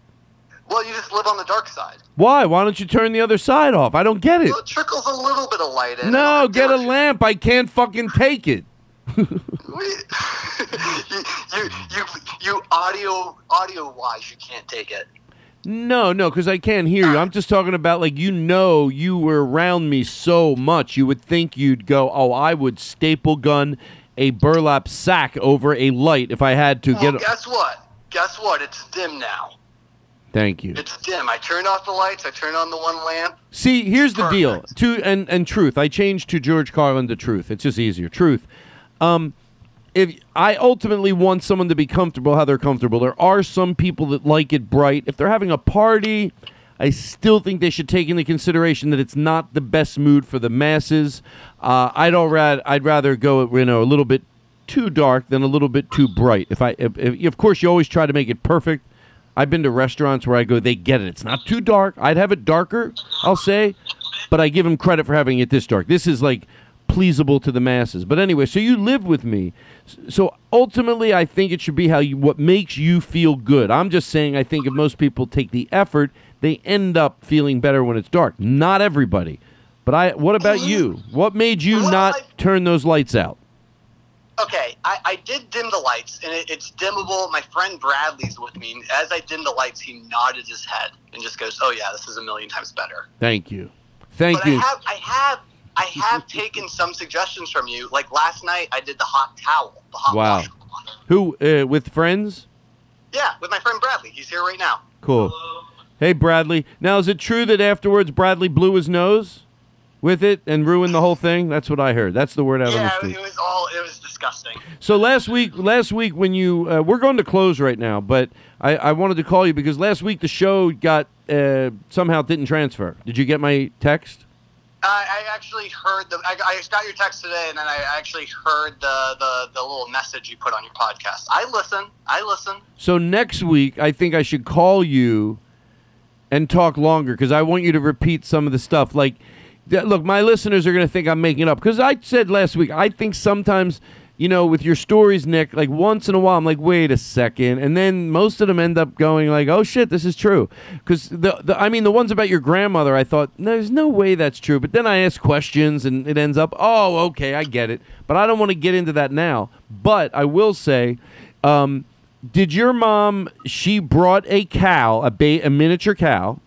Well, you just live on the dark side. Why? Why don't you turn the other side off? I don't get it. Well, it trickles a little bit of light in. No, get a lamp. I can't fucking take it. you, you, you, you audio audio wise, you can't take it. No, no, because I can't hear you. I'm just talking about like you know you were around me so much, you would think you'd go, oh, I would staple gun a burlap sack over a light if I had to Well, get. guess what? Guess what? It's dim now. Thank you. It's dim. I turn off the lights. I turn on the one lamp. See, here's the deal. To and and truth. I changed to George Carlin to truth. It's just easier. Truth. Um, if I ultimately want someone to be comfortable how they're comfortable, there are some people that like it bright. If they're having a party, I still think they should take into consideration that it's not the best mood for the masses. Uh, I'd all rad, I'd rather go you know a little bit too dark than a little bit too bright. If I, if, if, of course, you always try to make it perfect. I've been to restaurants where I go, they get it. It's not too dark. I'd have it darker, I'll say, but I give them credit for having it this dark. This is like pleasable to the masses. But anyway, so you live with me. So ultimately, I think it should be how you what makes you feel good. I'm just saying, I think if most people take the effort, they end up feeling better when it's dark. Not everybody. But I, what about you? What made you not turn those lights out? Okay, I, I did dim the lights, and it, it's dimmable. My friend Bradley's with me. And as I dim the lights, he nodded his head and just goes, "Oh yeah, this is a million times better." Thank you. Thank but you. I have, I have, I have taken some suggestions from you. Like last night, I did the hot towel, the hot wow. Who uh, with friends? Yeah, with my friend Bradley. He's here right now. Cool. Hey Bradley. Now is it true that afterwards Bradley blew his nose with it and ruined the whole thing? That's what I heard. That's the word out of the street. Yeah, it was all. It was disgusting. So last week, last week when you uh, we're going to close right now, but I, I wanted to call you because last week the show got uh, somehow didn't transfer. Did you get my text? I, I actually heard the. I, I got your text today, and then I actually heard the, the the little message you put on your podcast. I listen. I listen. So next week, I think I should call you and talk longer because I want you to repeat some of the stuff. Like, look, my listeners are going to think I'm making it up because I said last week I think sometimes. You know, with your stories, Nick, like once in a while, I'm like, wait a second, and then most of them end up going like, oh shit, this is true. Because the, the, I mean, the ones about your grandmother, I thought there's no way that's true. But then I ask questions, and it ends up, oh, okay, I get it. But I don't want to get into that now. But I will say, um, did your mom? She brought a cow, a ba- a miniature cow,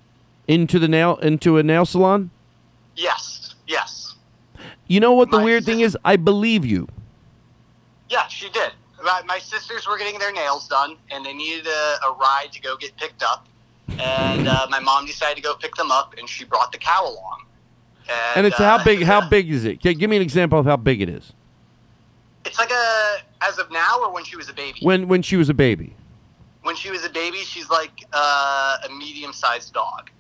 into the nail into a nail salon. Yes. Yes. You know what the weird thing is? I believe you. Yeah, she did. My, my sisters were getting their nails done, and they needed a, a ride to go get picked up. And uh, my mom decided to go pick them up, and she brought the cow along. And, And it's uh, how big? How big is it? Give me an example of how big it is. It's like a as of now, or when she was a baby. When when she was a baby. When she was a baby, she's like uh, a medium-sized dog.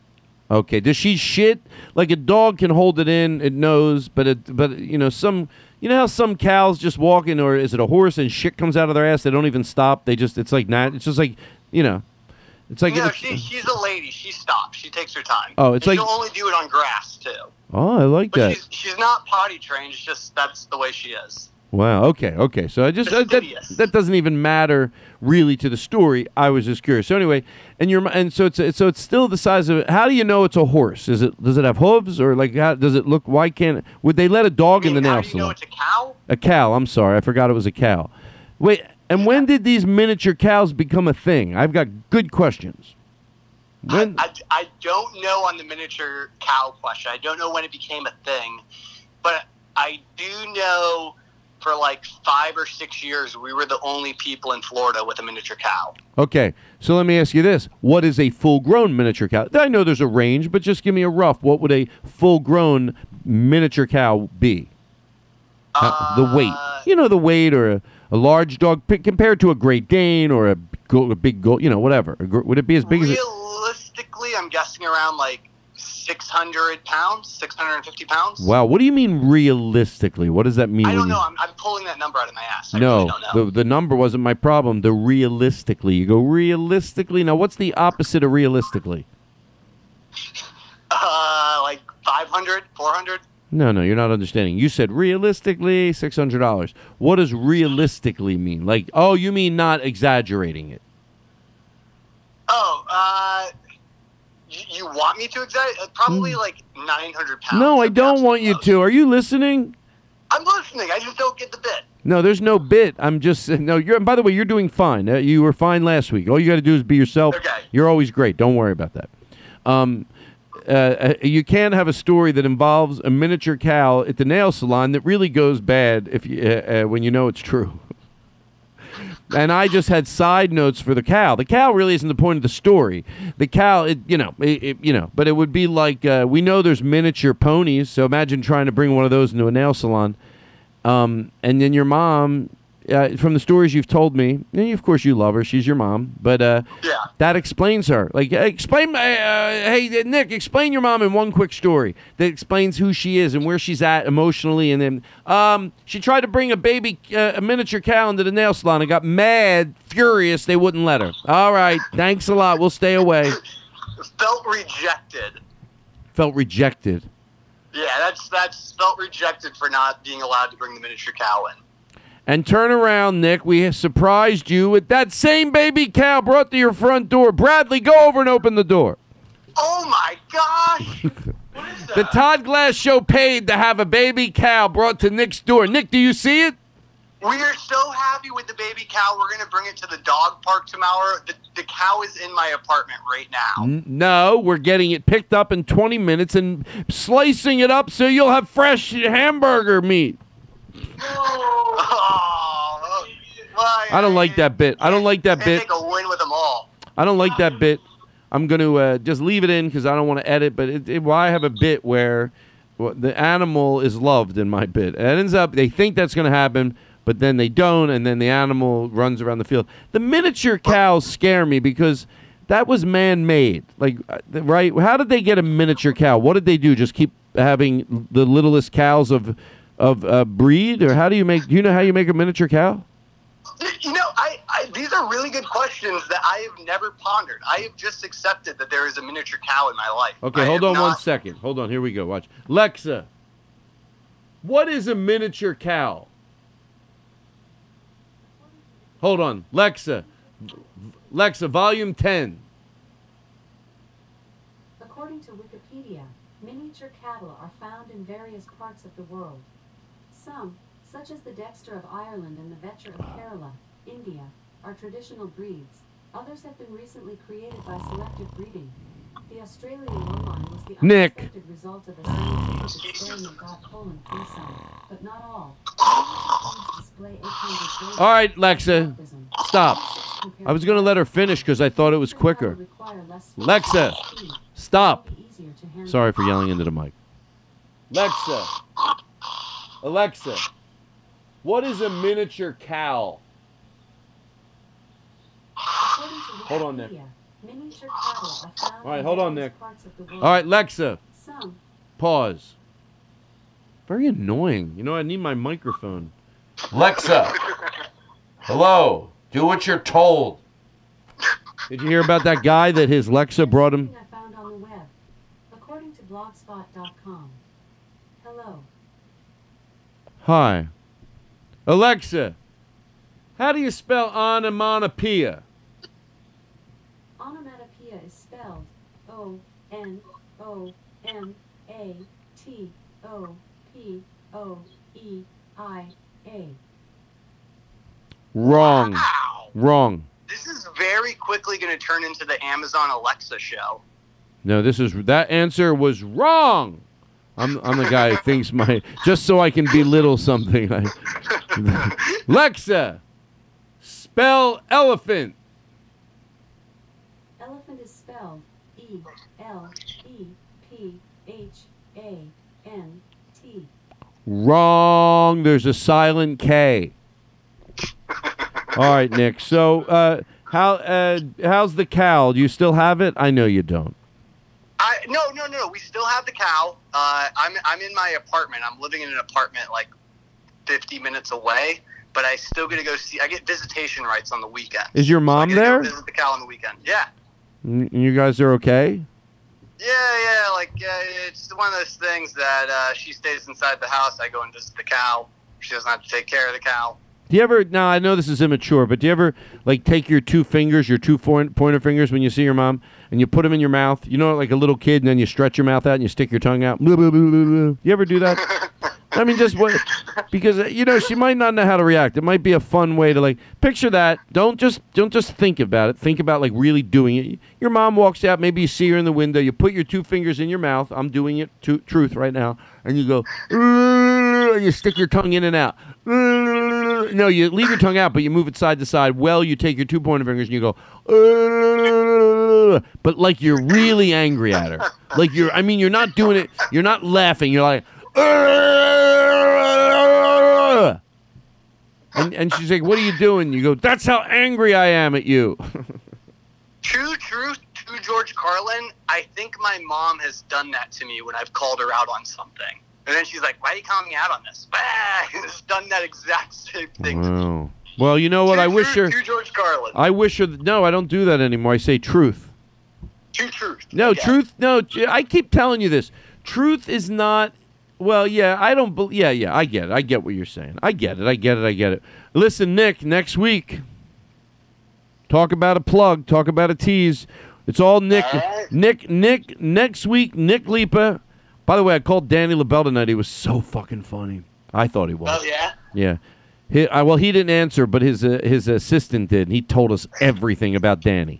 Okay. Does she shit like a dog can hold it in? It knows, but it but you know some you know how some cows just walking or is it a horse and shit comes out of their ass? They don't even stop. They just it's like not. It's just like you know. It's like no, it's- she, she's a lady. She stops. She takes her time. Oh, it's And like- she'll only do it on grass too. oh, I like But that. she's she's not potty trained. It's just that's the way she is. Wow. Okay. Okay. So I just uh, that, that doesn't even matter really to the story. I was just curious. So anyway, and you're and so it's so it's still the size of. How do you know it's a horse? Is it does it have hooves or like how does it look? Why can't would they let a dog in the nail How do you know it's a cow? A cow. I'm sorry, I forgot it was a cow. Wait, and when did these miniature cows become a thing? I've got good questions. When? I, I don't know on the miniature cow question. I don't know when it became a thing, but I do know for like five or six years we were the only people in Florida with a miniature cow. Okay, so let me ask you this: What is a full-grown miniature cow? I know there's a range, but just give me a rough. What would a full-grown miniature cow be? How- the weight, uh, you know, the weight, or a, a large dog p- compared to a Great Dane or a, go- a big gold, you know, whatever. A gr- Would it be as big as? Realistically, I'm guessing around like 600 pounds, 650 pounds. Wow, what do you mean realistically? What does that mean? I don't know. I'm, I'm pulling that number out of my ass. I no, really don't know. the the number wasn't my problem. The realistically, you go realistically. Now, what's the opposite of realistically? Uh, like 500, 400. No, no, you're not understanding. You said realistically six hundred dollars. What does realistically mean? Like, oh, you mean not exaggerating it? Oh, uh, you, you want me to exact? uh, Probably like 900 pounds. Hmm. no, I don't want you to. Are you listening? I'm listening. I just don't get the bit. No, there's no bit. I'm just no. You're. And By the way, you're doing fine. Uh, you were fine last week. All you got to do is be yourself. You're always great. Don't worry about that. Um, uh, uh, you can't have a story that involves a miniature cow at the nail salon that really goes bad if you, uh, uh, when you know it's true. And I just had side notes for the cow. The cow really isn't the point of the story. The cow, it, you know, it, it- you know, but it would be like uh, we know there's miniature ponies. So imagine trying to bring one of those into a nail salon, um, and then your mom. Uh, from the stories you've told me, and of course you love her. She's your mom, but uh, that explains her. Like, hey, explain, uh, hey Nick, explain your mom in one quick story that explains who she is and where she's at emotionally. And then um, she tried to bring a baby, uh, a miniature cow into the nail salon and got mad, furious. They wouldn't let her. All right, thanks a lot. We'll stay away. Felt rejected. Felt rejected. Yeah, that's that's felt rejected for not being allowed to bring the miniature cow in. And turn around, Nick. We surprised you with that same baby cow brought to your front door. Bradley, go over and open the door. Oh my gosh! The Todd Glass Show paid to have a baby cow brought to Nick's door. Nick, do you see it? We are so happy with the baby cow. We're gonna bring it to the dog park tomorrow. The, the cow is in my apartment right now. No, we're getting it picked up in 20 minutes and slicing it up so you'll have fresh hamburger meat. Oh, well, I don't like that bit. I don't like that bit. take a win with them all. I don't like that bit. I'm going to uh, just leave it in because I don't want to edit. But it, it, well, I have a bit where the animal is loved in my bit. It ends up they think that's going to happen, but then they don't, and then the animal runs around the field. The miniature cows scare me because that was man-made. Like, uh, right? How did they get a miniature cow? What did they do? Just keep having the littlest cows of of uh, breed, or how do you make? Do you know how you make a miniature cow? You know, I, I these are really good questions that I have never pondered. I have just accepted that there is a miniature cow in my life. Okay, I hold on one not- second. Hold on. Here we go. Watch. Lexa, what is a miniature cow? Hold on. Lexa. Lexa, volume 10. According to Wikipedia, miniature cattle are found in various parts of the world. Some, such as the Dexter of Ireland and the Vechur of Kerala, India, are traditional breeds. Others have been recently created by selective breeding. The Australian lowline was the Nick. unexpected result of a scientific experiment got colon free some, but not all. Many display 800 All right, Lexa. Stop. I was going to let her finish because I thought it was quicker. Lexa, stop. Sorry for yelling into the mic. Lexa. Alexa. What is a miniature cow? Hold on, Nick. All right, hold on, Nick. All right, Lexa. Pause. Very annoying. You know, I need my microphone. Lexa. Hello. Do what you're told. Did you hear about that guy that his Lexa brought him? According to blogspot.com. Hello. Hi. Alexa, how do you spell onomatopoeia? Onomatopoeia is spelled O N O M A T O P O E I A. Wrong. Wrong. This is very quickly going to turn into the Amazon Alexa show. No, this is that answer was wrong. I'm I'm the guy who thinks my just so I can belittle something. I, Lexa, spell elephant. Elephant is spelled E L E P H A N T. Wrong. There's a silent K. All right, Nick. So, uh, how uh, how's the cow? Do you still have it? I know you don't. No no no. We still have the cow. Uh, I'm I'm in my apartment. I'm living in an apartment like 50 minutes away. But I still get to go see. I get visitation rights on the weekend. Is your mom I get to go there? Visit the cow on the weekend. Yeah. Mm, You guys are okay? Yeah, yeah, like uh, it's one of those things that uh, she stays inside the house. I go and visit the cow. She doesn't have to take care of the cow. Do you ever? Now I know this is immature, but do you ever like take your two fingers, your two point, pointer fingers, when you see your mom, and you put them in your mouth? You know, like a little kid, and then you stretch your mouth out and you stick your tongue out. You ever do that? I mean, just what? Because uh, you know she might not know how to react. It might be a fun way to like picture that. Don't just don't just think about it. Think about like really doing it. Your mom walks out. Maybe you see her in the window. You put your two fingers in your mouth. I'm doing it. To, truth right now, and you go. And you stick your tongue in and out. No, you leave your tongue out, but you move it side to side. Well, you take your two pointer fingers and you go. But like you're really angry at her. Like you're. I mean, you're not doing it. You're not laughing. You're like. And, and she's like, "What are you doing?" You go, "That's how angry I am at you." True truth to George Carlin. I think my mom has done that to me when I've called her out on something. And then she's like, "Why are you calling me out on this?" Has done that exact same thing. Wow. Well, you know what? I wish her. To George Carlin. I wish her. No, I don't do that anymore. I say truth. To truth. No, truth. No, I keep telling you this. Truth is not. Well, yeah, I don't. yeah, yeah, I get it. I get what you're saying. I get it. I get it. I get it. Listen, Nick. Next week, talk about a plug. Talk about a tease. It's all Nick. Nick. Nick. Next week, Nick Lipa. By the way, I called Danny Lobell tonight. He was so fucking funny. I thought he was. Oh yeah. Yeah. He, uh, well, he didn't answer, but his uh, his assistant did. And he told us everything about Danny.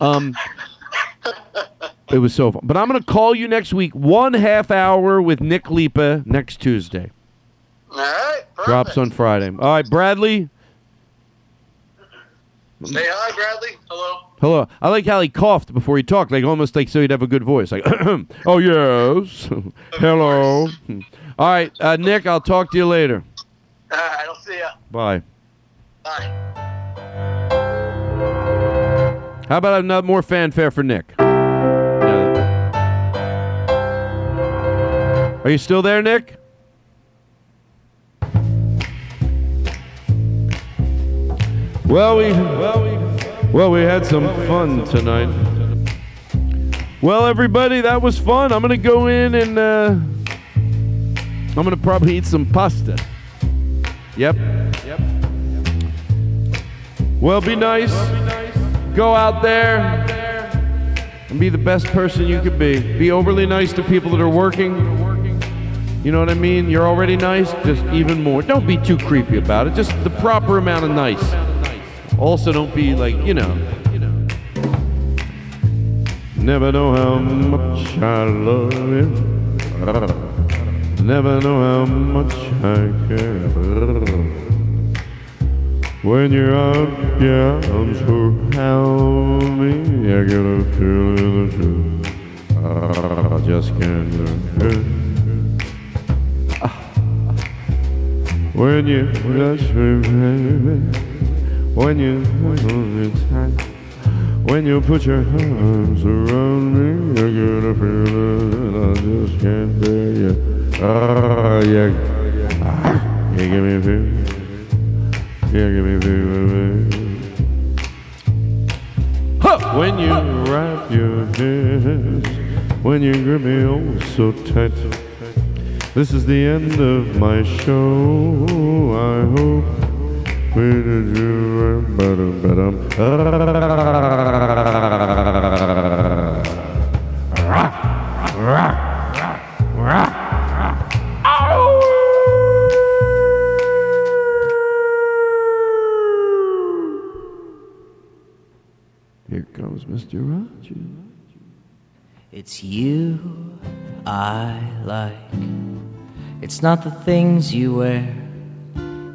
Um, it was so fun. But I'm going to call you next week, one half hour with Nick Lipa next Tuesday. All right. Drops on Friday. All right, Bradley. Say hi, Bradley. Hello. Hello. I like how he coughed before he talked, like almost like so he'd have a good voice. Like, oh yes, hello. All right, uh, Nick. I'll talk to you later. All right. I'll see ya. Bye. Bye. How about another more fanfare for Nick? Are you still there, Nick? Well, we well we well we had some fun tonight. Well, everybody, that was fun. I'm gonna go in and uh, I'm gonna probably eat some pasta. Yep. Yep. Well, be nice. Go out there and be the best person you could be. Be overly nice to people that are working. You know what I mean? You're already nice, just even more. Don't be too creepy about it. Just the proper amount of nice. Also, don't be like, you know. Never know how much I love you. Never know how much I care. When you're up arms around me, I get a feeling. I just can't look. When you touch me, baby, when you hold me tight, when you put your arms around me, I get a feeling that I just can't bear you. Ah, yeah, ah, you give me a feeling. Yeah, give me a feeling. Huh! When you wrap your hands, when you grip me oh so tight. This is the end of my show. I hope Here comes Mr. Rogers. It's you I like. It's not the things you wear,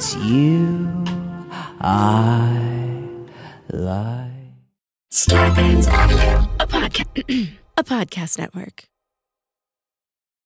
It's you I like. Starburns Audio, a podcast, a podcast network.